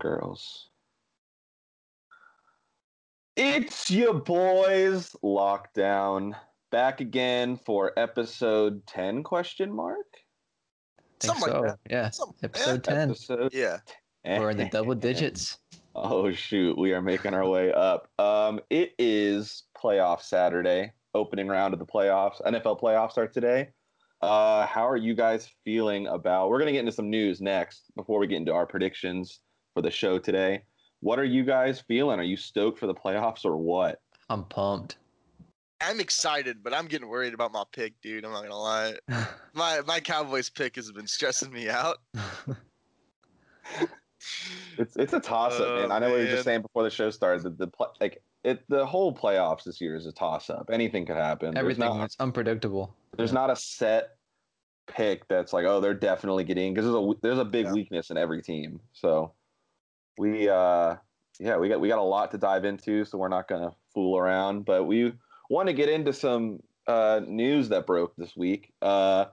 girls. It's your boys lockdown back again for episode 10 question mark Think Something so. like that. Yeah. Some- Episode 10. episode Yeah. We're in the double digits. oh shoot we are making our way up um it is playoff saturday opening round of the playoffs nfl playoffs start today uh how are you guys feeling about we're gonna get into some news next before we get into our predictions for the show today what are you guys feeling are you stoked for the playoffs or what I'm pumped. I'm excited, but I'm getting worried about my pick, dude. I'm not gonna lie. My my Cowboys pick has been stressing me out. It's it's a toss up, Oh, man. I know we were man. just saying before the show started that the pl- like it the whole playoffs this year is a toss up. Anything could happen. Everything There's not, was unpredictable. there's not a set pick that's like oh they're definitely getting because there's a there's a big Yeah. weakness in every team. So we uh yeah we got we got a lot to dive into, so we're not gonna fool around. But we want to get into some uh, news that broke this week. Uh,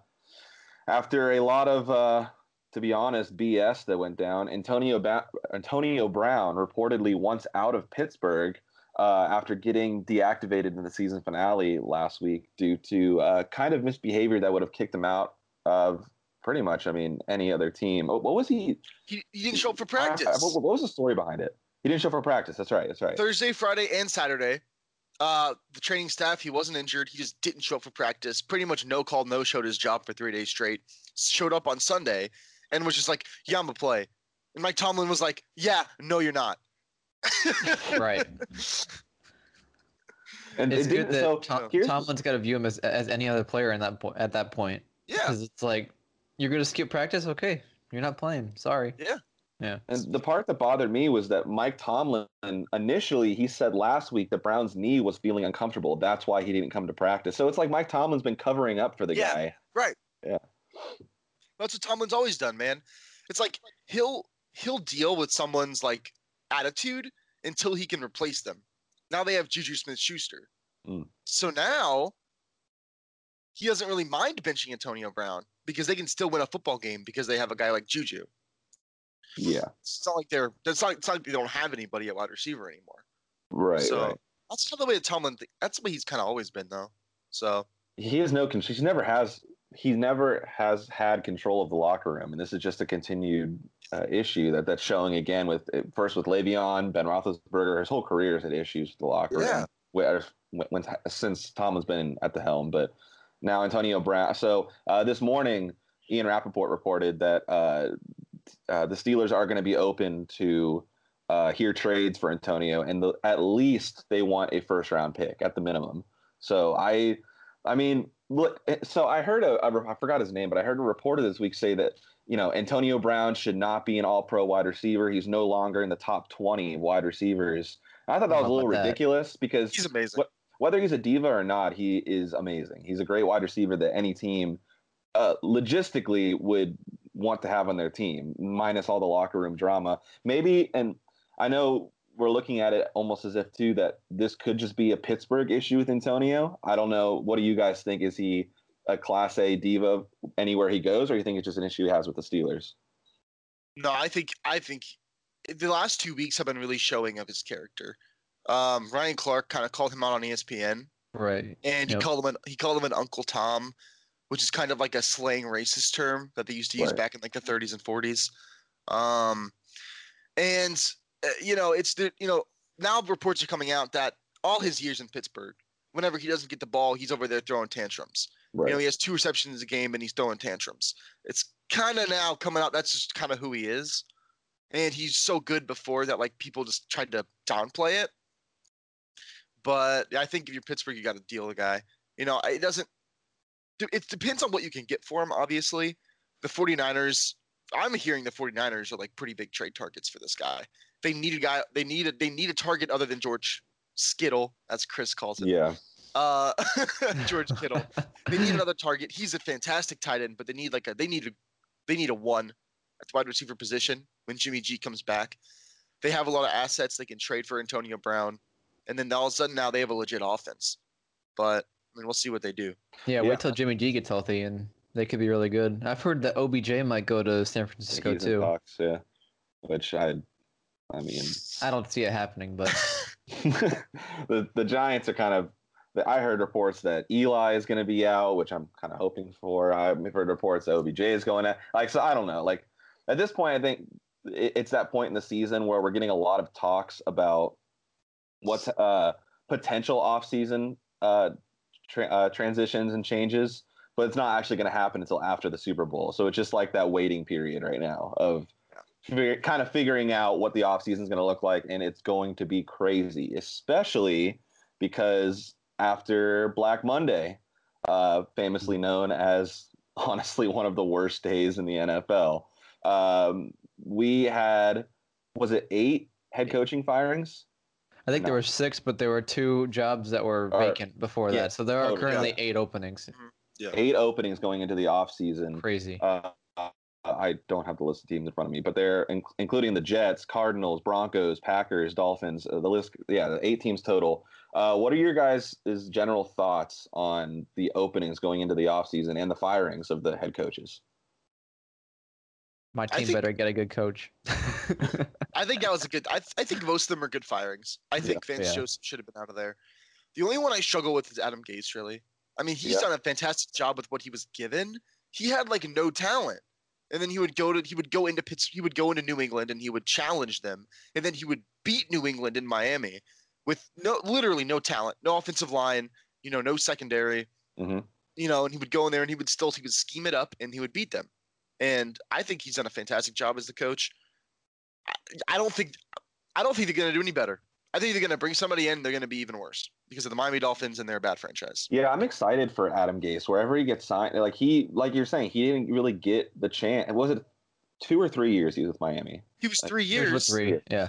after a lot of uh, to be honest, BS that went down. Antonio ba- Antonio Brown reportedly once out of Pittsburgh uh, after getting deactivated in the season finale last week due to uh, kind of misbehavior that would have kicked him out of pretty much. I mean, any other team. What what was he? He, he didn't show up for practice. I- what, what was the story behind it? He didn't show up for practice. That's right. That's right. Thursday, Friday, and Saturday. Uh, the training staff, he wasn't injured. He just didn't show up for practice. Pretty much no call, no showed his job for three days straight. Showed up on Sunday and was just like, "Yeah, I'm gonna play." And Mike Tomlin was like, "Yeah, no, you're not." Right. And It's it good that so Tom, here's- Tomlin's got to view him as, as any other player in that po- at that point. Yeah, Because it's like, you're going to skip practice? Okay. You're not playing. Sorry. yeah. Yeah. And the part that bothered me was that Mike Tomlin initially he said last week that Brown's knee was feeling uncomfortable. That's why he didn't come to practice. So it's like Mike Tomlin's been covering up for the Yeah. guy. Right. Yeah. That's what Tomlin's always done, man. It's like he'll he'll deal with someone's like attitude until he can replace them. Now they have Juju Smith Schuster. Mm. So now he doesn't really mind benching Antonio Brown because they can still win a football game because they have a guy like Juju. Yeah. It's not like they're it's not, it's not like they don't have anybody at wide receiver anymore. Right. so right. that's not the way that Tomlin th- that's the way he's kind of always been though. So He has no control. He never has. He never has had control of the locker room, and this is just a continued uh, issue that that's showing again with first with Le'Veon, Ben Roethlisberger. His whole career has had issues with the locker Yeah. room. Where, when, since Tomlin's been at the helm, but now Antonio Brown. So uh, this morning, Ian Rapoport reported that uh, uh, the Steelers are going to be open to uh, hear trades for Antonio, and the, at least they want a first round pick at the minimum. So I, I mean, look. So I heard a, a I forgot his name, but I heard a reporter this week say that you know Antonio Brown should not be an All Pro wide receiver. He's no longer in the top twenty wide receivers. I thought that was a little about that? ridiculous because he's amazing. what- whether he's a diva or not, he is amazing. He's a great wide receiver that any team uh, logistically would want to have on their team, minus all the locker room drama. Maybe, and I know we're looking at it almost as if too that this could just be a Pittsburgh issue with Antonio. I don't know. What do you guys think? Is he a Class A diva anywhere he goes, or you think it's just an issue he has with the Steelers? No, I think I think the last two weeks have been really showing of his character. Um, Ryan Clark kind of called him out on ESPN, Right. and Yep. he called him an, he called him an Uncle Tom, which is kind of like a slang racist term that they used to use Right. back in like the 30s and 40s. Um, and uh, you know, it's the you know now reports are coming out that all his years in Pittsburgh, whenever he doesn't get the ball, he's over there throwing tantrums. Right. You know, he has two receptions a game and he's throwing tantrums. It's kind of now coming out. That's just kind of who he is, and he's so good before that like people just tried to downplay it. But I think if you're Pittsburgh, you got to deal the guy. You know, it doesn't. It depends on what you can get for him. Obviously, the 49ers. I'm hearing the 49ers are like pretty big trade targets for this guy. They need a guy. They need a. They need a target other than George Skittle, as Chris calls it. yeah. Uh, George Kittle. They need another target. He's a fantastic tight end, but they need like a they need a they need a one at the wide receiver position when Jimmy G comes back. They have a lot of assets they can trade for Antonio Brown, and then all of a sudden now they have a legit offense. But I mean, we'll see what they do. Yeah, Yeah. wait till Jimmy G gets healthy and they could be really good. I've heard that OBJ might go to San Francisco he's too. talks, yeah. Which I I mean, I don't see it happening, but the the Giants are kind of. I heard reports that Eli is going to be out, which I'm kind of hoping for. I've heard reports that OBJ is going out. Like, so I don't know. Like at this point, I think it's that point in the season where we're getting a lot of talks about what's uh, potential offseason uh, tra- uh, transitions and changes, but it's not actually going to happen until after the Super Bowl. So it's just like that waiting period right now of figure, kind of figuring out what the offseason is going to look like, and it's going to be crazy, especially because after Black Monday, uh, famously known as honestly one of the worst days in the NFL, um, we had was it eight head coaching firings? I think there were six, but there were two jobs that were Or- vacant before yeah, that. So there are totally. currently eight openings. Eight openings going into the offseason. Crazy. Uh, I don't have the list of teams in front of me, but they're in- including the Jets, Cardinals, Broncos, Packers, Dolphins. Uh, the list, yeah, the eight teams total. Uh, what are your guys' is general thoughts on the openings going into the offseason and the firings of the head coaches? My team think- better get a good coach. I think that was a good. I, th- I think most of them are good firings. I think Vance Yeah. Joseph should have been out of there. The only one I struggle with is Adam Gase. Really, I mean, he's Yeah. done a fantastic job with what he was given. He had like no talent, and then he would go to he would go into Pitts, he would go into New England and he would challenge them, and then he would beat New England in Miami with no literally no talent, no offensive line, you know, no secondary, Mhm. you know, and he would go in there and he would still he would scheme it up and he would beat them. And I think he's done a fantastic job as the coach. I, I don't think I don't think they're going to do any better. I think they're going to bring somebody in. They're going to be even worse because of the Miami Dolphins and they're bad franchise. Yeah, I'm excited for Adam Gase. Wherever he gets signed, like he, like you're saying, he didn't really get the chance. Was it two or three years he was with Miami? He was three Here's years. with three. Yeah.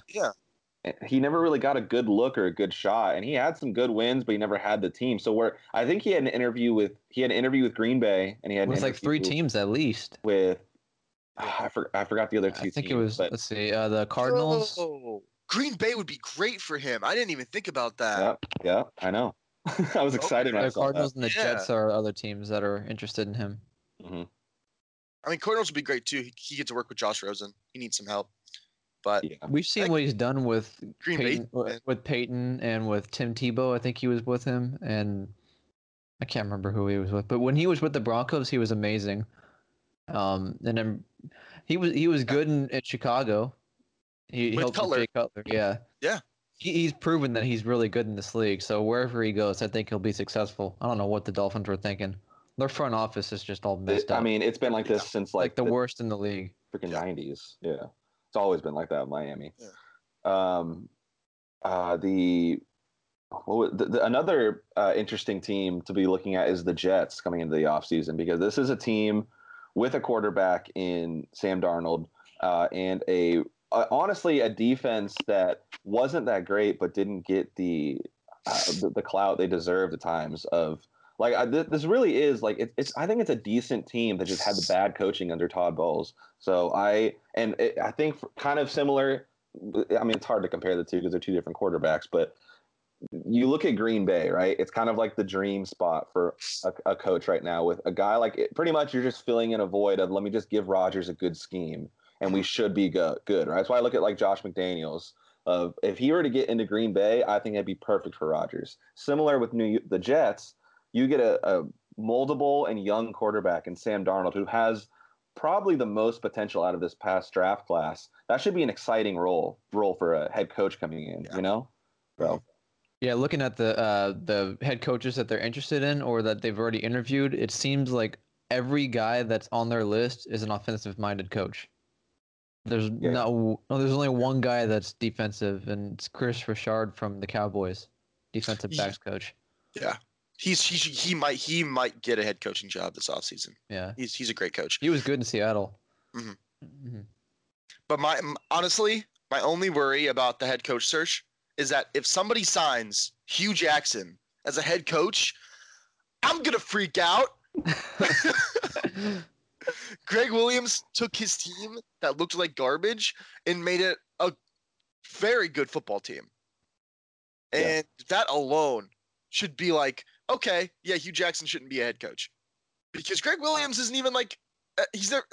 He never really got a good look or a good shot and he had some good wins but he never had the team so where i think he had an interview with he had an interview with green bay and he had It an was like three teams at least. with ah, I, for, I forgot the other two I think teams it was. but Let's see. Uh, the Cardinals. Oh, Green Bay would be great for him. I didn't even think about that. yeah yeah i know i was excited when I The saw that. Cardinals and the Yeah. Jets are other teams that are interested in him. Mhm. I mean, Cardinals would be great too. He, he gets to work with Josh Rosen. He needs some help. But yeah We've seen Like- what he's done with Green Peyton, man. with Peyton and with Tim Tebow. I think he was with him, and I can't remember who he was with. But when he was with the Broncos, he was amazing. Um, and then he was he was good in, at Chicago. He With helped Cutler. Jay Cutler. Yeah. Yeah. He, he's proven that he's really good in this league. So wherever he goes, I think he'll be successful. I don't know what the Dolphins were thinking. Their front office is just all messed It- up. i mean it's been like this since like, like, the, worst in the league. freaking Yeah. 90s yeah it's always been like that in miami Yeah. um uh the was, the, the, another uh, interesting team to be looking at is the Jets coming into the offseason because this is a team with a quarterback in Sam Darnold uh, and a uh, honestly a defense that wasn't that great but didn't get the uh, the, the clout they deserved at times of like I, th- this really is like it, it's I think it's a decent team that just had the bad coaching under Todd Bowles. So I and it, I think kind of similar. I mean, it's hard to compare the two because they're two different quarterbacks, but you look at Green Bay, right? It's kind of like the dream spot for a, a coach right now with a guy like it, pretty much you're just filling in a void of let me just give Rodgers a good scheme and we should be go- good, right? That's why I look at like Josh McDaniels. Of if he were to get into Green Bay, I think that'd be perfect for Rodgers. Similar with New the Jets, you get a, a moldable and young quarterback in Sam Darnold who has probably the most potential out of this past draft class. That should be an exciting role role for a head coach coming in. Yeah. You know, so Yeah, looking at the uh, the head coaches that they're interested in or that they've already interviewed, it seems like every guy that's on their list is an offensive minded coach. There's Yeah. no, no, there's only one guy that's defensive, and it's Kris Richard from the Cowboys, defensive backs coach. He's he should- he might he might get a head coaching job this offseason. Yeah, He's he's a great coach. he was good in Seattle. Mhm. Mhm. But my honestly, my only worry about the head coach search is that if somebody signs Hue Jackson as a head coach, I'm gonna freak out. Gregg Williams took his team that looked like garbage and made it a very good football team. Yeah. And that alone should be like, okay, yeah, Hue Jackson shouldn't be a head coach. Because Gregg Williams isn't even like uh, he's never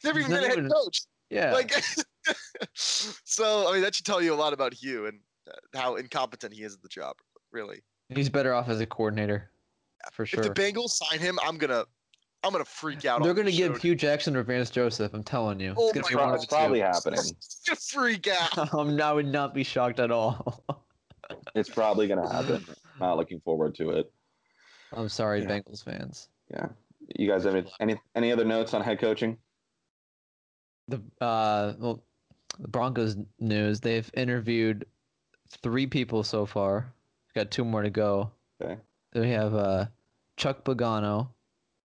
he's never He's even been a head even- coach. yeah, Like so I mean, that should tell you a lot about Hue and uh, how incompetent he is at the job. Really. He's better off as a coordinator, for sure. If the Bengals sign him, I'm gonna, I'm gonna freak out. They're on gonna the give show. Hue Jackson or Vance Joseph. I'm telling you. Oh it's gonna my be God, It's the two. probably happening. to freak out. Um, I would not be shocked at all. It's probably gonna happen. Not looking forward to it. I'm sorry, Yeah. Bengals fans. Yeah. You guys have any any, any other notes on head coaching? The uh, well, the Broncos news. They've interviewed three people so far. Got two more to go. Okay. They have uh, Chuck Pagano,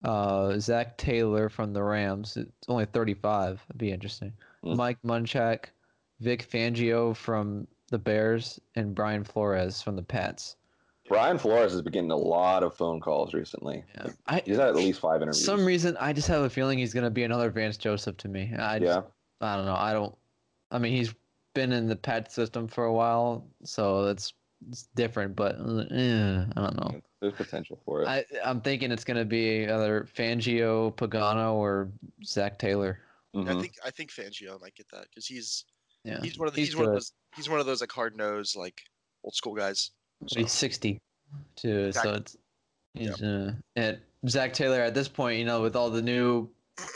uh, Zac Taylor from the Rams. It's only 35. That'd be interesting. Hmm. Mike Munchak, Vic Fangio from the Bears, and Brian Flores from the Pats. Brian Flores has been getting a lot of phone calls recently. Yeah. I, He's had at least five interviews. some reason, I just have a feeling he's gonna be another Vance Joseph to me. I just, yeah. I don't know. I don't. I mean, he's been in the Pat system for a while, so it's, it's different. But uh, eh, I don't know. There's potential for it. I I'm thinking it's gonna be either Fangio, Pagano, or Zac Taylor. I Mhm. think I think Fangio might get that because he's Yeah, he's one of the, he's he's, one of those he's one of those like hard nosed like old school guys. He's 60 too, so it's he's uh, and Zac Taylor at this point, you know, with all the new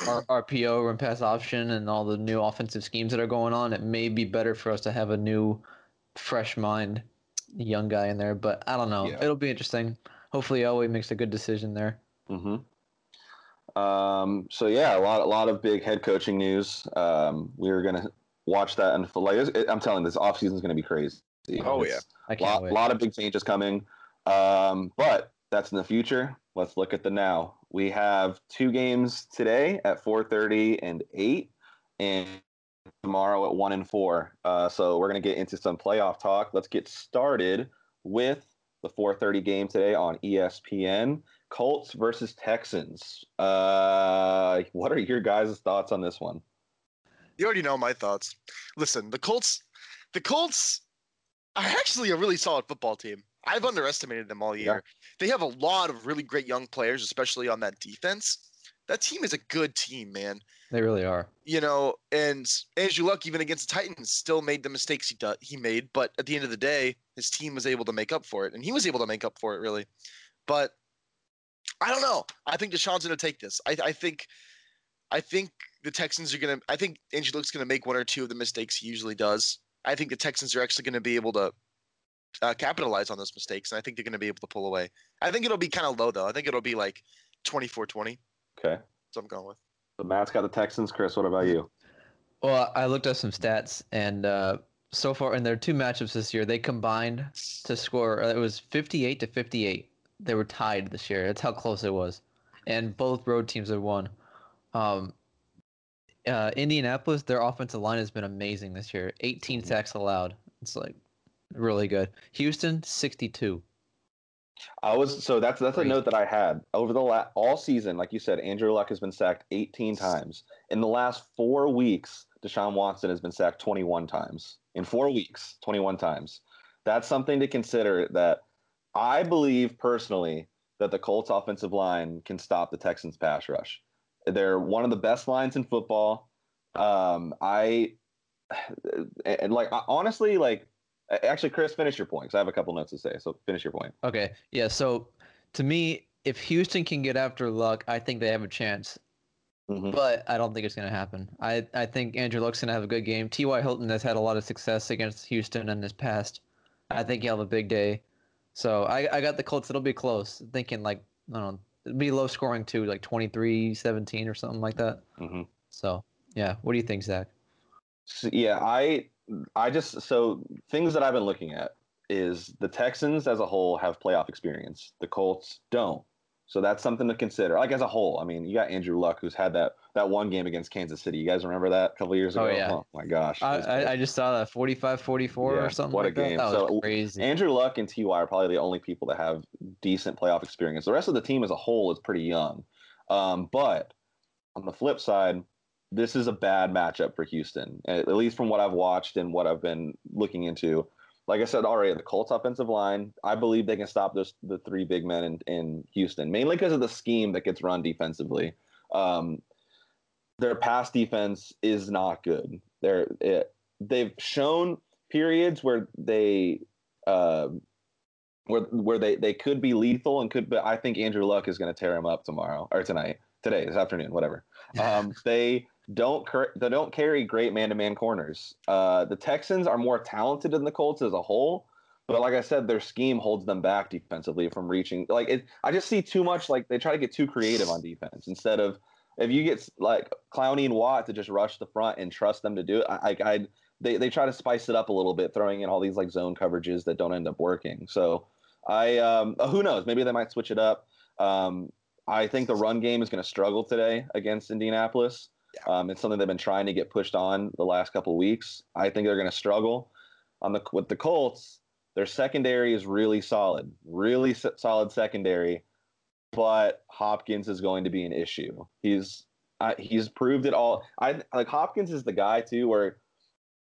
R- RPO run pass option and all the new offensive schemes that are going on, it may be better for us to have a new, fresh mind, young guy in there. But I don't know. Yeah. It'll be interesting. Hopefully, Elway makes a good decision there. hmm Um, so yeah, a lot, a lot of big head coaching news. Um, we're gonna watch that unfold. Like, I'm telling you, this offseason is gonna be crazy. Oh, It's I a can't lot, lot of big changes coming. Um, but that's in the future. Let's look at the now. We have two games today at 4:30 and 8, and tomorrow at 1 and 4. Uh, so we're gonna get into some playoff talk. Let's get started with the 4:30 game today on ESPN. Colts versus Texans. Uh, what are your guys' thoughts on this one? You already know my thoughts. Listen, the Colts, the Colts are actually a really solid football team. I've underestimated them all year. They have a lot of really great young players, especially on that defense. That team is a good team, man. They really are. You know, and Andrew Luck, even against the Titans, still made the mistakes he do- he made. But at the end of the day, his team was able to make up for it, and he was able to make up for it, really. But I don't know. I think Deshaun's going to take this. I, I think, I think the Texans are going to. I think Andrew Luck's going to make one or two of the mistakes he usually does. I think the Texans are actually going to be able to uh, capitalize on those mistakes, and I think they're going to be able to pull away. I think it'll be kind of low though. I think it'll be like 24-20. Okay. So I'm going with. So Matt's got the Texans. Chris, what about you? Well, I looked up some stats, and uh, so far in their two matchups this year, they combined to score. uh, It was 58 to 58. They were tied this year. That's how close it was, and both road teams have won. Um, uh, Indianapolis, their offensive line has been amazing this year. 18 sacks allowed. It's like really good. Houston, 62. I was so that's that's a note that I had over the la- all season. Like you said, Andrew Luck has been sacked 18 times. In the last four weeks, Deshaun Watson has been sacked 21 times. In four weeks, 21 times. That's something to consider. That I believe personally that the Colts offensive line can stop the Texans pass rush. They're one of the best lines in football. Um, I and like honestly, like actually, Chris, finish your point because I have a couple notes to say. So finish your point. Okay, yeah. So to me, if Houston can get after Luck, I think they have a chance. Mhm. but I don't think it's going to happen. I, I think Andrew Luck's going to have a good game. T.Y. Hilton has had a lot of success against Houston in his past. I think he'll have a big day. So I, I got the Colts. It'll be close. Thinking like, I don't know, it'll be low scoring too, like 23 17 or something like that. Mhm. So, yeah. What do you think, Zach? So, yeah, I I just so things that I've been looking at is the Texans as a whole have playoff experience. The Colts don't. So that's something to consider. Like as a whole, I mean, you got Andrew Luck who's had that that one game against Kansas City. You guys remember that a couple years ago? Oh, ago? yeah. my gosh. I, I, I just saw that 45 44 Yeah, or something what a like that. game. That was So, crazy. Andrew Luck and Ty are probably the only people that have decent playoff experience. The rest of the team as a whole is pretty young. Um, but on the flip side, this is a bad matchup for Houston, at at least from what I've watched and what I've been looking into. Like I said already, the Colts offensive line, I believe they can stop those the three big men in, in Houston, mainly because of the scheme that gets run defensively. Um, their pass defense is not good. they're it, they've shown periods where they uh, where where they, they could be lethal and could but I think Andrew Luck is going to tear him up tomorrow or tonight today this afternoon whatever. Um, they don't they don't carry great man to man corners. Uh, the Texans are more talented than the Colts as a whole but like I said their scheme holds them back defensively from reaching like it I just see too much like they try to get too creative on defense instead of if you get like Clowney and Watt to just rush the front and trust them to do it I, I, I they, they try to spice it up a little bit, throwing in all these like zone coverages that don't end up working. So I um, who knows? Maybe they might switch it up. Um, I think the run game is going to struggle today against Indianapolis. Um, it's something they've been trying to get pushed on the last couple of weeks. I think they're going to struggle. On the with the Colts, their secondary is really solid, really solid secondary, but Hopkins is going to be an issue. He's uh, he's proved it all. I like Hopkins is the guy too, where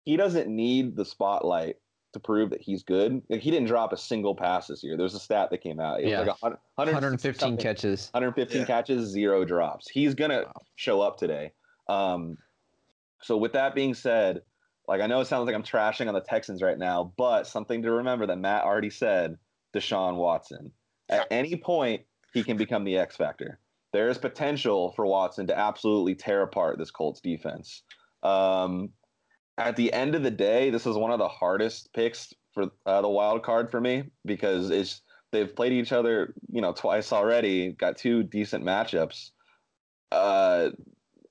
he doesn't need the spotlight to prove that he's good. Like he didn't drop a single pass this year. There's a stat that came out. Yeah. like a hun- 115 catches. 115 Yeah. catches, zero drops. He's gonna Wow. show up today. Um, so with that being said, like I know it sounds like I'm trashing on the Texans right now, but something to remember that Matt already said: Deshaun Watson. At any point, he can become the X factor. There is potential for Watson to absolutely tear apart this Colts defense. Um, at the end of the day, this is one of the hardest picks for uh, the wild card for me because it's they've played each other, you know, twice already. Got two decent matchups. Uh,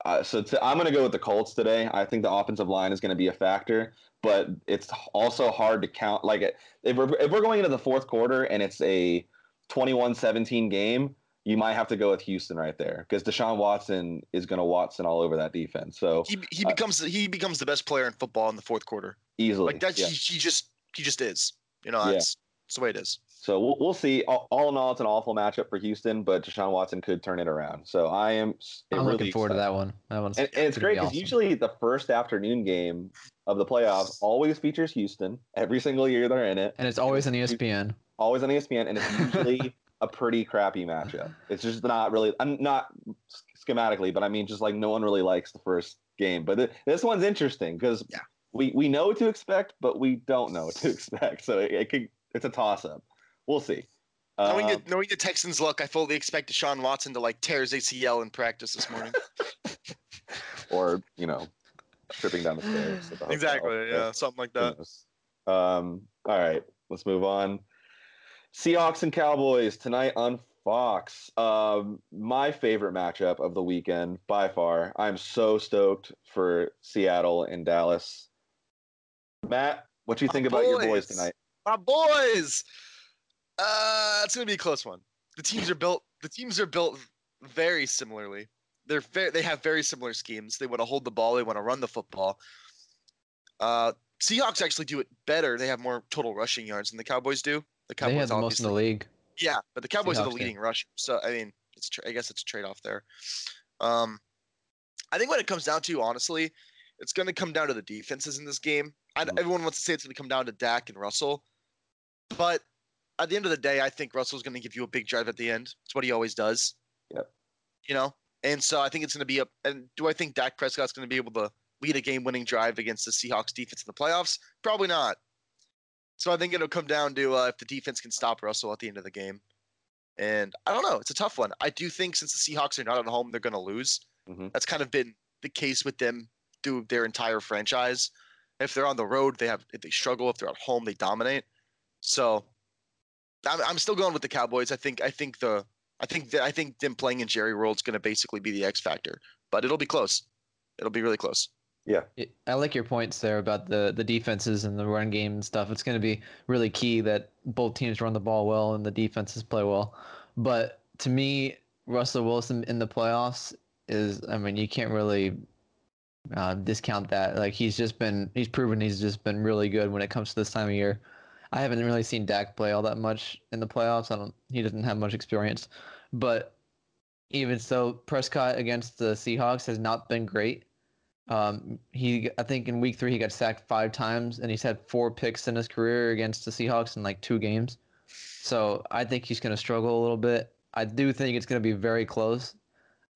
uh, so i I'm going to go with the Colts today. I think the offensive line is going to be a factor, but it's also hard to count. Like if we're if we're going into the fourth quarter and it's a 21-17 game, you might have to go with Houston right there because Deshaun Watson is going to Watson all over that defense. So He he Uh, becomes he becomes the best player in football in the fourth quarter. easily, Like that's yeah. he, he just he just is. You know, Yeah. that's, that's the way it is. So we'll, we'll see. All, all in all, it's an awful matchup for Houston, but Deshaun Watson could turn it around. So I am. s- I'm really looking forward to that one. That one's And, and it's great because awesome. usually the first afternoon game of the playoffs always features Houston. Every single year they're in it, and it's always on ESPN. Always on ESPN, and it's usually a pretty crappy matchup. It's just not really. I'm not schematically, but I mean, just like no one really likes the first game. But th- this one's interesting because Yeah. we we know what to expect, but we don't know what to expect. So it, it could it's a toss up. We'll see. knowing Um, the knowing the Texans' luck, I fully expect Deshaun Watson to like tear his ACL in practice this morning. or you know, tripping down the stairs. the hotel. exactly. Yeah, something like that. Um, all right, let's move on. Seahawks and Cowboys tonight on Fox. Um, my favorite matchup of the weekend by far. I'm so stoked for Seattle and Dallas. Matt, what do you My think about your boys boys. tonight? My boys. Uh, it's gonna be a close one. The teams are built. The teams are built very similarly. They're very. They have very similar schemes. They want to hold the ball. They want to run the football. Uh, Seahawks actually do it better. They have more total rushing yards than the Cowboys do. The Cowboys They had the most in the league. Yeah, but the Cowboys are the leading rusher. So I mean, it's tra- I guess it's a trade off there. Um, I think when it comes down to, honestly, it's going to come down to the defenses in this game. I, Mhm. everyone wants to say it's going to come down to Dak and Russell, but at the end of the day, I think Russell's going to give you a big drive at the end. It's what he always does. Yep. You know, and so I think it's going to be a. And do I think Dak Prescott's going to be able to lead a game-winning drive against the Seahawks defense in the playoffs? Probably not. So I think it'll come down to uh, if the defense can stop Russell at the end of the game. And I don't know. It's a tough one. I do think since the Seahawks are not at home, they're going to lose. Mhm. That's kind of been the case with them through their entire franchise. If they're on the road, they have if they struggle. If they're at home, they dominate. So I'm, I'm still going with the Cowboys. I think I think the I think that I think them playing in Jerry World is going to basically be the X factor. But it'll be close. It'll be really close. Yeah, I like your points there about the the defenses and the run game and stuff. It's going to be really key that both teams run the ball well and the defenses play well. But to me, Russell Wilson in the playoffs is, I mean, you can't really uh, discount that. Like he's just been, he's proven he's just been really good when it comes to this time of year. I haven't really seen Dak play all that much in the playoffs. I don't, he doesn't have much experience, but even so, Prescott against the Seahawks has not been great. Um, he, I think in week three he got sacked five times, and he's had four picks in his career against the Seahawks in like two games. So I think he's going to struggle a little bit. I do think it's going to be very close.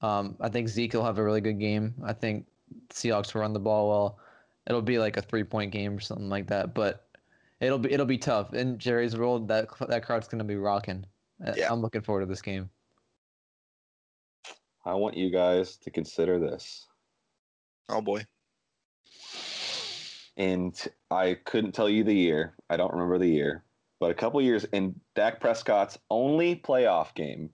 Um, I think Zeke will have a really good game. I think Seahawks will run the ball well. it'll be like a three point game or something like that. But it'll be it'll be tough. In Jerry's world, that that crowd's gonna be rocking. Yeah. I'm looking forward to this game. I want you guys to consider this. Oh boy. And I couldn't tell you the year. I don't remember the year. But a couple years in Dak Prescott's only playoff game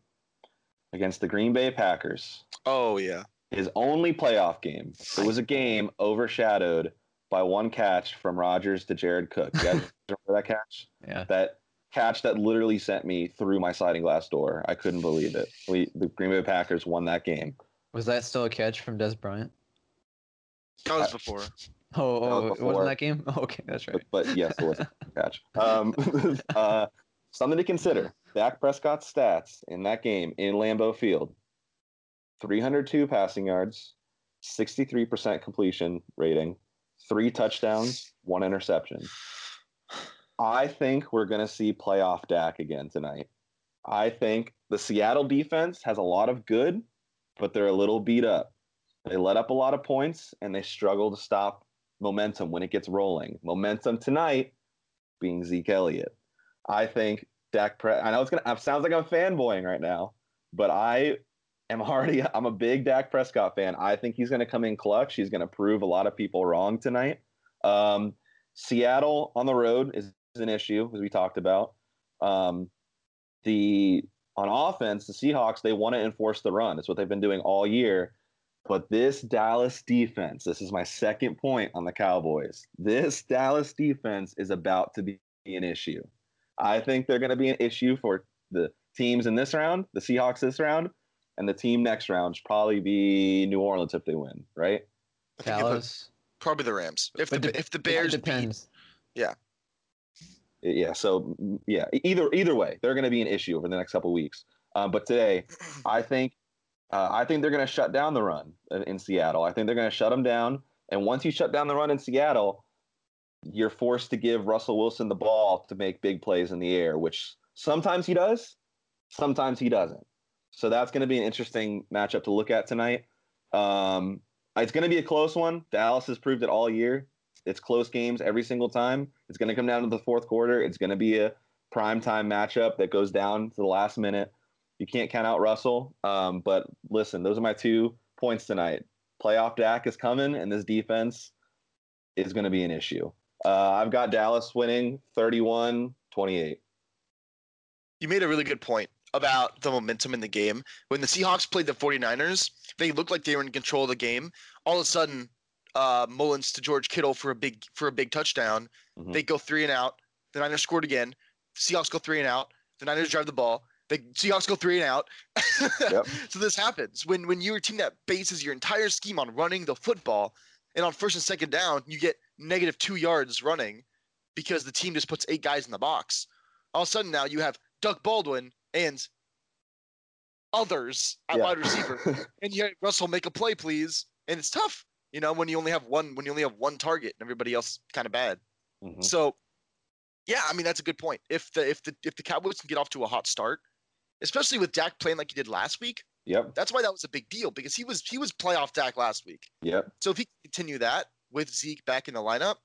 against the Green Bay Packers, Oh yeah. his only playoff game, it was a game overshadowed by one catch from Rodgers to Jared Cook. You guys remember that catch? Yeah. That catch that literally sent me through my sliding glass door. I couldn't believe it. We the Green Bay Packers won that game. Was that still a catch from Dez Bryant? That was before. Oh, That was oh it before. wasn't that game? Oh, okay, that's right. But, but yes, it was a catch. Um, uh, something to consider. Dak Prescott's stats in that game in Lambeau Field: 302 passing yards, 63% completion rating, three touchdowns, one interception. I think we're going to see playoff Dak again tonight. I think the Seattle defense has a lot of good, but they're a little beat up. They let up a lot of points and they struggle to stop momentum when it gets rolling. Momentum tonight being Zeke Elliott. I think Dak Pre- I know it's gonna it sounds like I'm fanboying right now, but I am already I'm a big Dak Prescott fan. I think he's gonna come in clutch. He's gonna prove a lot of people wrong tonight. Um, Seattle on the road is an issue, as we talked about. Um, the on offense, the Seahawks they want to enforce the run. It's what they've been doing all year. But this Dallas defense, this is my second point on the Cowboys. This Dallas defense is about to be an issue. I think they're going to be an issue for the teams in this round, the Seahawks this round, and the team next round should probably be New Orleans if they win, right? I think it was Dallas. probably the Rams. If But the dep- if the It Bears beat, depends. Yeah. Yeah. So yeah, either either way, they're going to be an issue over the next couple weeks. Um, but today, I think uh, I think they're going to shut down the run in, Seattle. I think they're going to shut them down. And once you shut down the run in Seattle, you're forced to give Russell Wilson the ball to make big plays in the air, which sometimes he does, sometimes he doesn't. So that's going to be an interesting matchup to look at tonight. Um, it's going to be a close one. Dallas has proved it all year. It's close games every single time. It's going to come down to the fourth quarter. It's going to be a prime time matchup that goes down to the last minute. You can't count out Russell. Um, but listen, those are my two points tonight. Playoff Dak is coming, and this defense is going to be an issue. Uh, I've got Dallas winning 31 28. you made a really good point about the momentum in the game. When the Seahawks played the 49ers, they looked like they were in control of the game. All of a sudden, uh, Mullens to George Kittle for a big for a big touchdown. Mhm. They go three and out. The Niners scored again. Seahawks go three and out. The Niners drive the ball. The Seahawks go three and out. Yep. so this happens when when you're a team that bases your entire scheme on running the football, and on first and second down you get negative two yards running because the team just puts eight guys in the box. All of a sudden now you have Doug Baldwin and others at Yeah. wide receiver, and you have Russell make a play, please. And it's tough, you know, when you only have one when you only have one target and everybody else kind of bad. Mhm. So, yeah, I mean that's a good point. If the if the if the Cowboys can get off to a hot start, especially with Dak playing like he did last week, Yep. that's why that was a big deal because he was he was playoff Dak last week. Yep. So if he can continue that with Zeke back in the lineup,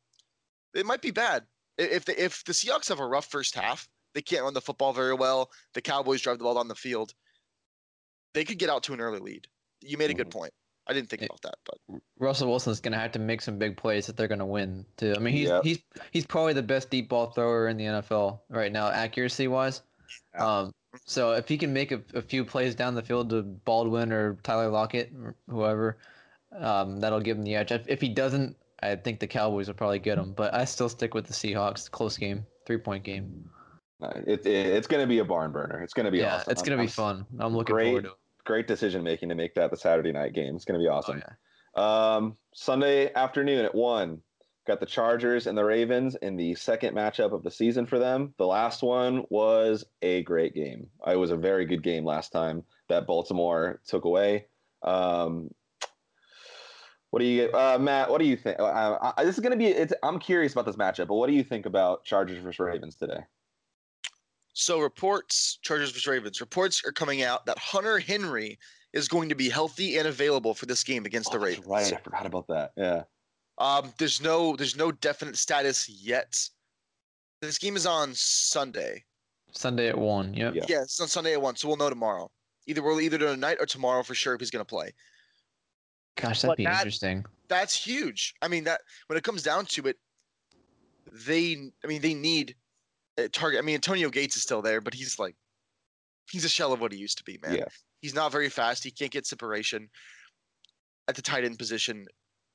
it might be bad. If the if the Seahawks have a rough first half, they can't run the football very well. The Cowboys drive the ball down the field. They could get out to an early lead. You made a good Mhm. point. I didn't think about that, but Russell Wilson's gonna have to make some big plays if they're gonna win. Too. I mean, he's Yep. he's he's probably the best deep ball thrower in the NFL right now, accuracy wise. Um, so if he can make a, a few plays down the field to Baldwin or Tyler Lockett or whoever, um, that'll give him the edge. If, if he doesn't, I think the Cowboys will probably get him. But I still stick with the Seahawks. Close game, three point game. It, it, it's going to be a barn burner. It's going to be yeah, awesome. it's gonna be fun. I'm looking great. forward to it. Great decision making to make that the Saturday night game. It's going to be Oh, awesome. yeah. Um, Sunday afternoon at one, got the Chargers and the Ravens in the second matchup of the season for them. The last one was a great game. It was a very good game last time that Baltimore took away. Um, what do you, uh, Matt? What do you think? Uh, I, this is going to be. It's, I'm curious about this matchup, but what do you think about Chargers versus Ravens today? So reports, Chargers vs Ravens. Reports are coming out that Hunter Henry is going to be healthy and available for this game against the Oh, that's Ravens. Right, I forgot about that. Yeah. Um, there's no there's no definite status yet. This game is on Sunday. Sunday at one. Yep. Yeah. Yeah, it's on Sunday at one, so we'll know tomorrow. Either we'll either do tonight or tomorrow for sure if he's gonna play. Gosh, But that'd be that- interesting. That's huge. I mean that when it comes down to it, they I mean they need a target. I mean Antonio Gates is still there, but he's like he's a shell of what he used to be, man. Yeah. He's not very fast. He can't get separation at the tight end position.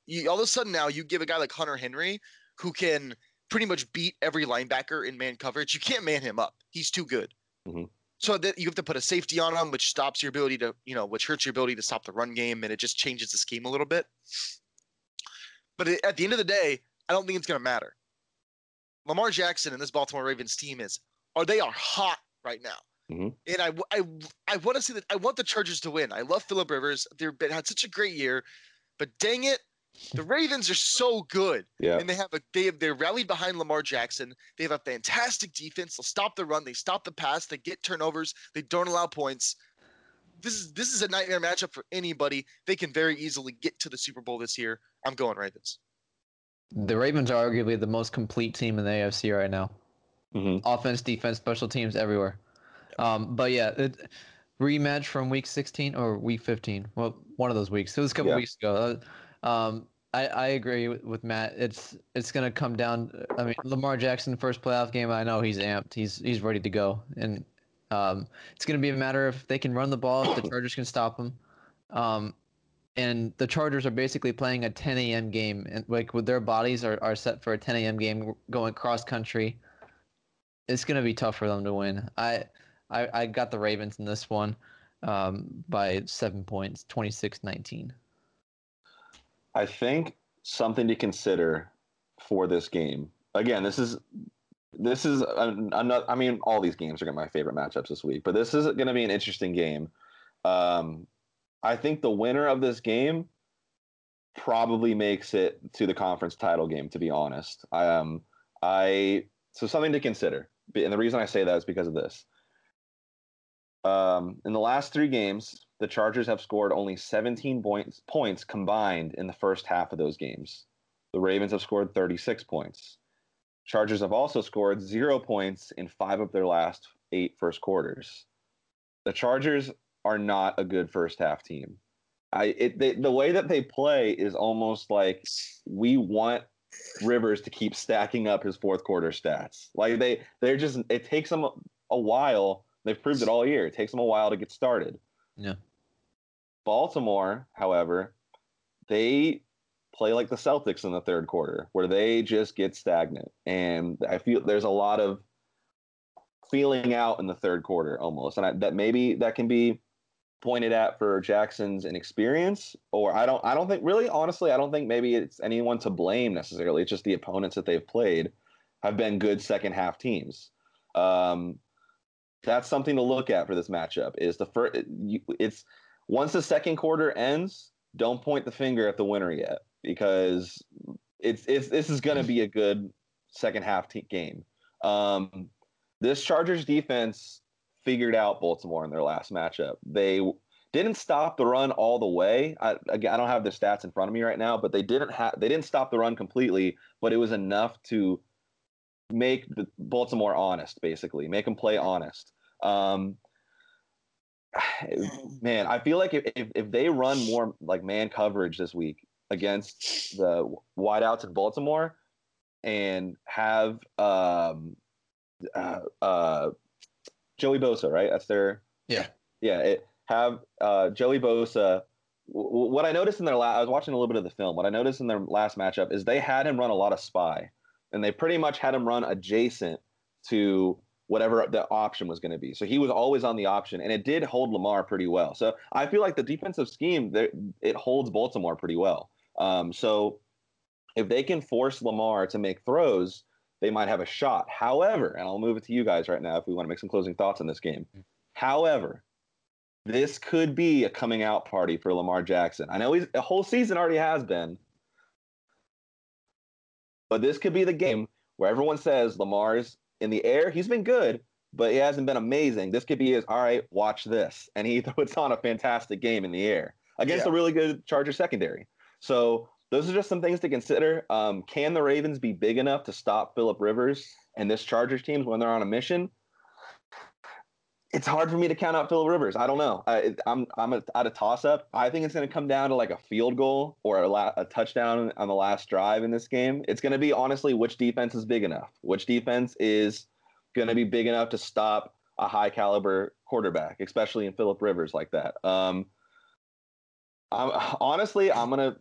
You, all of a sudden now you give a guy like Hunter Henry who can pretty much beat every linebacker in man coverage. You can't man him up. He's too good. Mhm. So that you have to put a safety on him, which stops your ability to, you know, which hurts your ability to stop the run game, and it just changes the scheme a little bit. But it, at the end of the day, I don't think it's going to matter. Lamar Jackson and this Baltimore Ravens team is, or they are hot right now. Mhm. And I want to see that. I want the Chargers to win. I love Philip Rivers. They've been, had such a great year, but dang it, the Ravens are so good, Yeah. and they have a they have they're rallied behind Lamar Jackson. They have a fantastic defense. They'll stop the run. They stop the pass. They get turnovers. They don't allow points. This is this is a nightmare matchup for anybody. They can very easily get to the Super Bowl this year. I'm going Ravens. The Ravens are arguably the most complete team in the AFC right now. hmm Offense, defense, special teams, everywhere. Um, but yeah, it, rematch from week 16 or week 15. Well, one of those weeks. It was a couple Yeah. weeks ago. Uh, Um, I, I agree with, with Matt. It's it's gonna come down. I mean, Lamar Jackson first playoff game. I know he's amped. He's he's ready to go, and um, it's gonna be a matter of if they can run the ball, if the Chargers can stop them. Um, and the Chargers are basically playing a 10 a.m. game, and like with their bodies are, are set for a 10 a.m. game going cross country. It's gonna be tough for them to win. I I, I got the Ravens in this one um, by seven points, 26-19. I think something to consider for this game. Again, this is this is another. I mean, all these games are to be my favorite matchups this week, but this is going to be an interesting game. Um, I think the winner of this game probably makes it to the conference title game. To be honest, I um, I so something to consider, and the reason I say that is because of this. Um, in the last three games, the Chargers have scored only 17 points, points combined in the first half of those games. The Ravens have scored 36 points. Chargers have also scored zero points in five of their last eight first quarters. The Chargers are not a good first half team. I it they, the way that they play is almost like we want Rivers to keep stacking up his fourth quarter stats. Like they they're just it takes them a while. They've proved it all year. It takes them a while to get started. Yeah. Baltimore, however, they play like the Celtics in the third quarter, where they just get stagnant. And I feel there's a lot of feeling out in the third quarter almost. And I, that maybe that can be pointed at for Jackson's inexperience, or I don't I don't think really honestly, I don't think maybe it's anyone to blame necessarily. It's just the opponents that they've played have been good second half teams. Um, that's something to look at for this matchup. Is the first? It's once the second quarter ends, don't point the finger at the winner yet because it's it's this is going to be a good second half te- game. Um, this Chargers defense figured out Baltimore in their last matchup. They didn't stop the run all the way. I, again, I don't have the stats in front of me right now, but they didn't have they didn't stop the run completely, but it was enough to make the Baltimore honest, basically, make them play honest. Um, man, I feel like if, if, if they run more like man coverage this week against the wideouts in Baltimore and have um, uh, uh, Joey Bosa, right? That's their Yeah. yeah. It, have uh, Joey Bosa. w- What I noticed in their last, I was watching a little bit of the film. What I noticed in their last matchup is they had him run a lot of spy, and they pretty much had him run adjacent to whatever the option was going to be. So he was always on the option, and it did hold Lamar pretty well. So I feel like the defensive scheme it holds Baltimore pretty well. Um, so if they can force Lamar to make throws, they might have a shot. However, and I'll move it to you guys right now if we want to make some closing thoughts on this game. However, this could be a coming out party for Lamar Jackson. I know he's a whole season already has been, but this could be the game where everyone says Lamar's in the air. He's been good, but he hasn't been amazing. This could be his all right. Watch this, and he puts on a fantastic game in the air against Yeah. a really good Charger secondary. So those are just some things to consider. Um, can the Ravens be big enough to stop Philip Rivers and this Chargers team when they're on a mission? It's hard for me to count out Philip Rivers. I don't know. I, I'm I'm at a toss up. I think it's going to come down to like a field goal or a, la- a touchdown on the last drive in this game. It's going to be honestly which defense is big enough. Which defense is going to be big enough to stop a high caliber quarterback, especially in Philip Rivers like that. Um, I'm, honestly, I'm gonna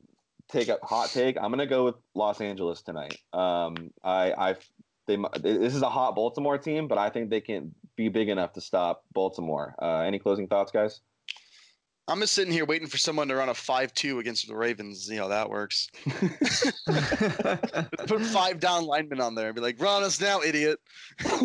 take a hot take. I'm gonna go with Los Angeles tonight. Um, I, I, they, this is a hot Baltimore team, but I think they can be big enough to stop Baltimore. Uh, any closing thoughts, guys? I'm just sitting here waiting for someone to run a five-two against the Ravens. You know that works. Put five down linemen on there and be like, "Run us now, idiot." I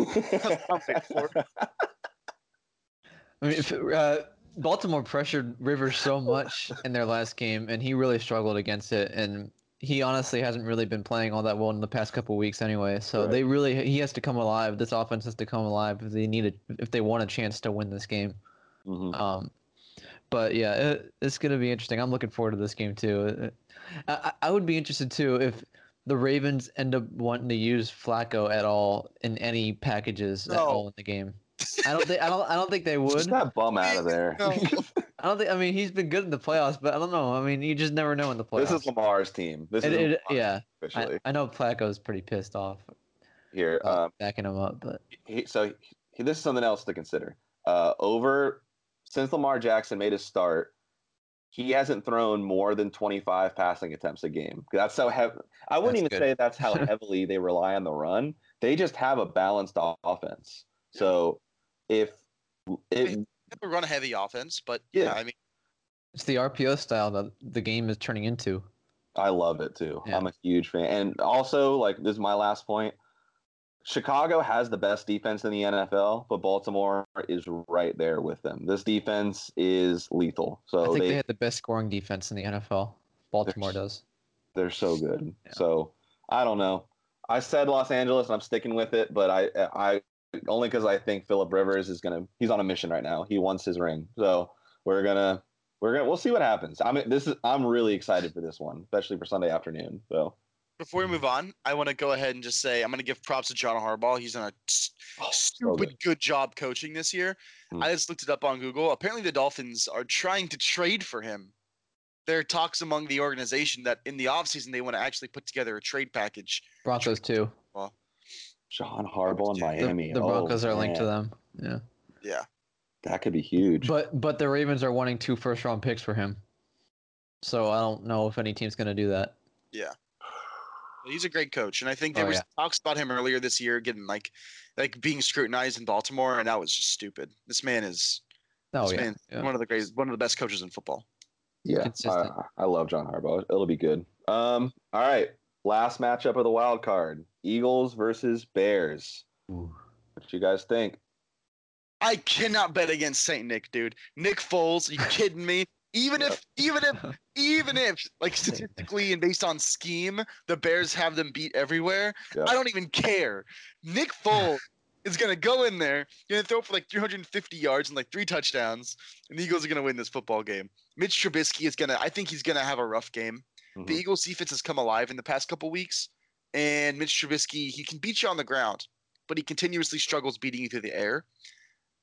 mean, if, uh, Baltimore pressured Rivers so much in their last game, and he really struggled against it. And he honestly hasn't really been playing all that well in the past couple weeks, anyway. So Right. they really he has to come alive. This offense has to come alive if they need it, if they want a chance to win this game. Mhm. Um, but yeah, it, it's gonna be interesting. I'm looking forward to this game too. I, I would be interested too if the Ravens end up wanting to use Flacco at all in any packages at all in the game. I don't think I don't I don't think they would. Just that bum out of there. No. I don't think. I mean, he's been good in the playoffs, but I don't know. I mean, you just never know in the playoffs. this is Lamar's team. This It- is it- yeah. I, I know Flacco's pretty pissed off here. uh, Um, backing him up, but he, so he, this is something else to consider. Uh, over since Lamar Jackson made his start, he hasn't thrown more than 25 passing attempts a game. That's so heavy. I wouldn't That's even good. say that's how heavily they rely on the run. They just have a balanced offense. So if it, a run a heavy offense, but yeah, Yeah. I mean, it's the RPO style that the game is turning into. I love it too. Yeah. I'm a huge fan. And also, like this is my last point. Chicago has the best defense in the NFL, but Baltimore is right there with them. This defense is lethal. So I think they, they, had the best scoring defense in the NFL. Baltimore does. they're so good. Yeah. So I don't know. I said Los Angeles, and I'm sticking with it. But I, I only because I think Philip Rivers is gonna. He's on a mission right now. He wants his ring. So we're gonna, we're gonna, we'll see what happens. I mean, this is. I'm really excited for this one, especially for Sunday afternoon. So before we move on, I want to go ahead and just say I'm going to give props to John Harbaugh. He's done a s- stupid good job coaching this year. Hmm. I just looked it up on Google. Apparently, the Dolphins are trying to trade for him. There are talks among the organization that in the offseason they want to actually put together a trade package. Broncos too. John Harbaugh in The- The, Miami. the Broncos oh, are linked to them. Yeah. Yeah. That could be huge. But but the Ravens are wanting two first round picks for him. So I don't know if any team's gonna do that. Yeah. He's a great coach, and I think there Oh, was yeah. talks about him earlier this year getting like like being scrutinized in Baltimore, and that was just stupid. This man is Oh this yeah. man, yeah. one of the greatest, one of the best coaches in football. yeah, I. I love John Harbaugh. It'll be good. Um, all right. Last matchup of the wild card: Eagles versus Bears. Ooh. What you guys think? I cannot bet against Saint Nick, dude. Nick Foles, are you kidding me? Even if, even if, even if, like statistically and based on scheme, the Bears have them beat everywhere. Yeah. I don't even care. Nick Foles is gonna go in there, gonna throw for like 350 yards and like three touchdowns, and the Eagles are gonna win this football game. Mitch Trubisky is gonna, I think he's gonna have a rough game. The Mhm. Eagles defense has come alive in the past couple weeks, and Mitch Trubisky he can beat you on the ground, but he continuously struggles beating you through the air,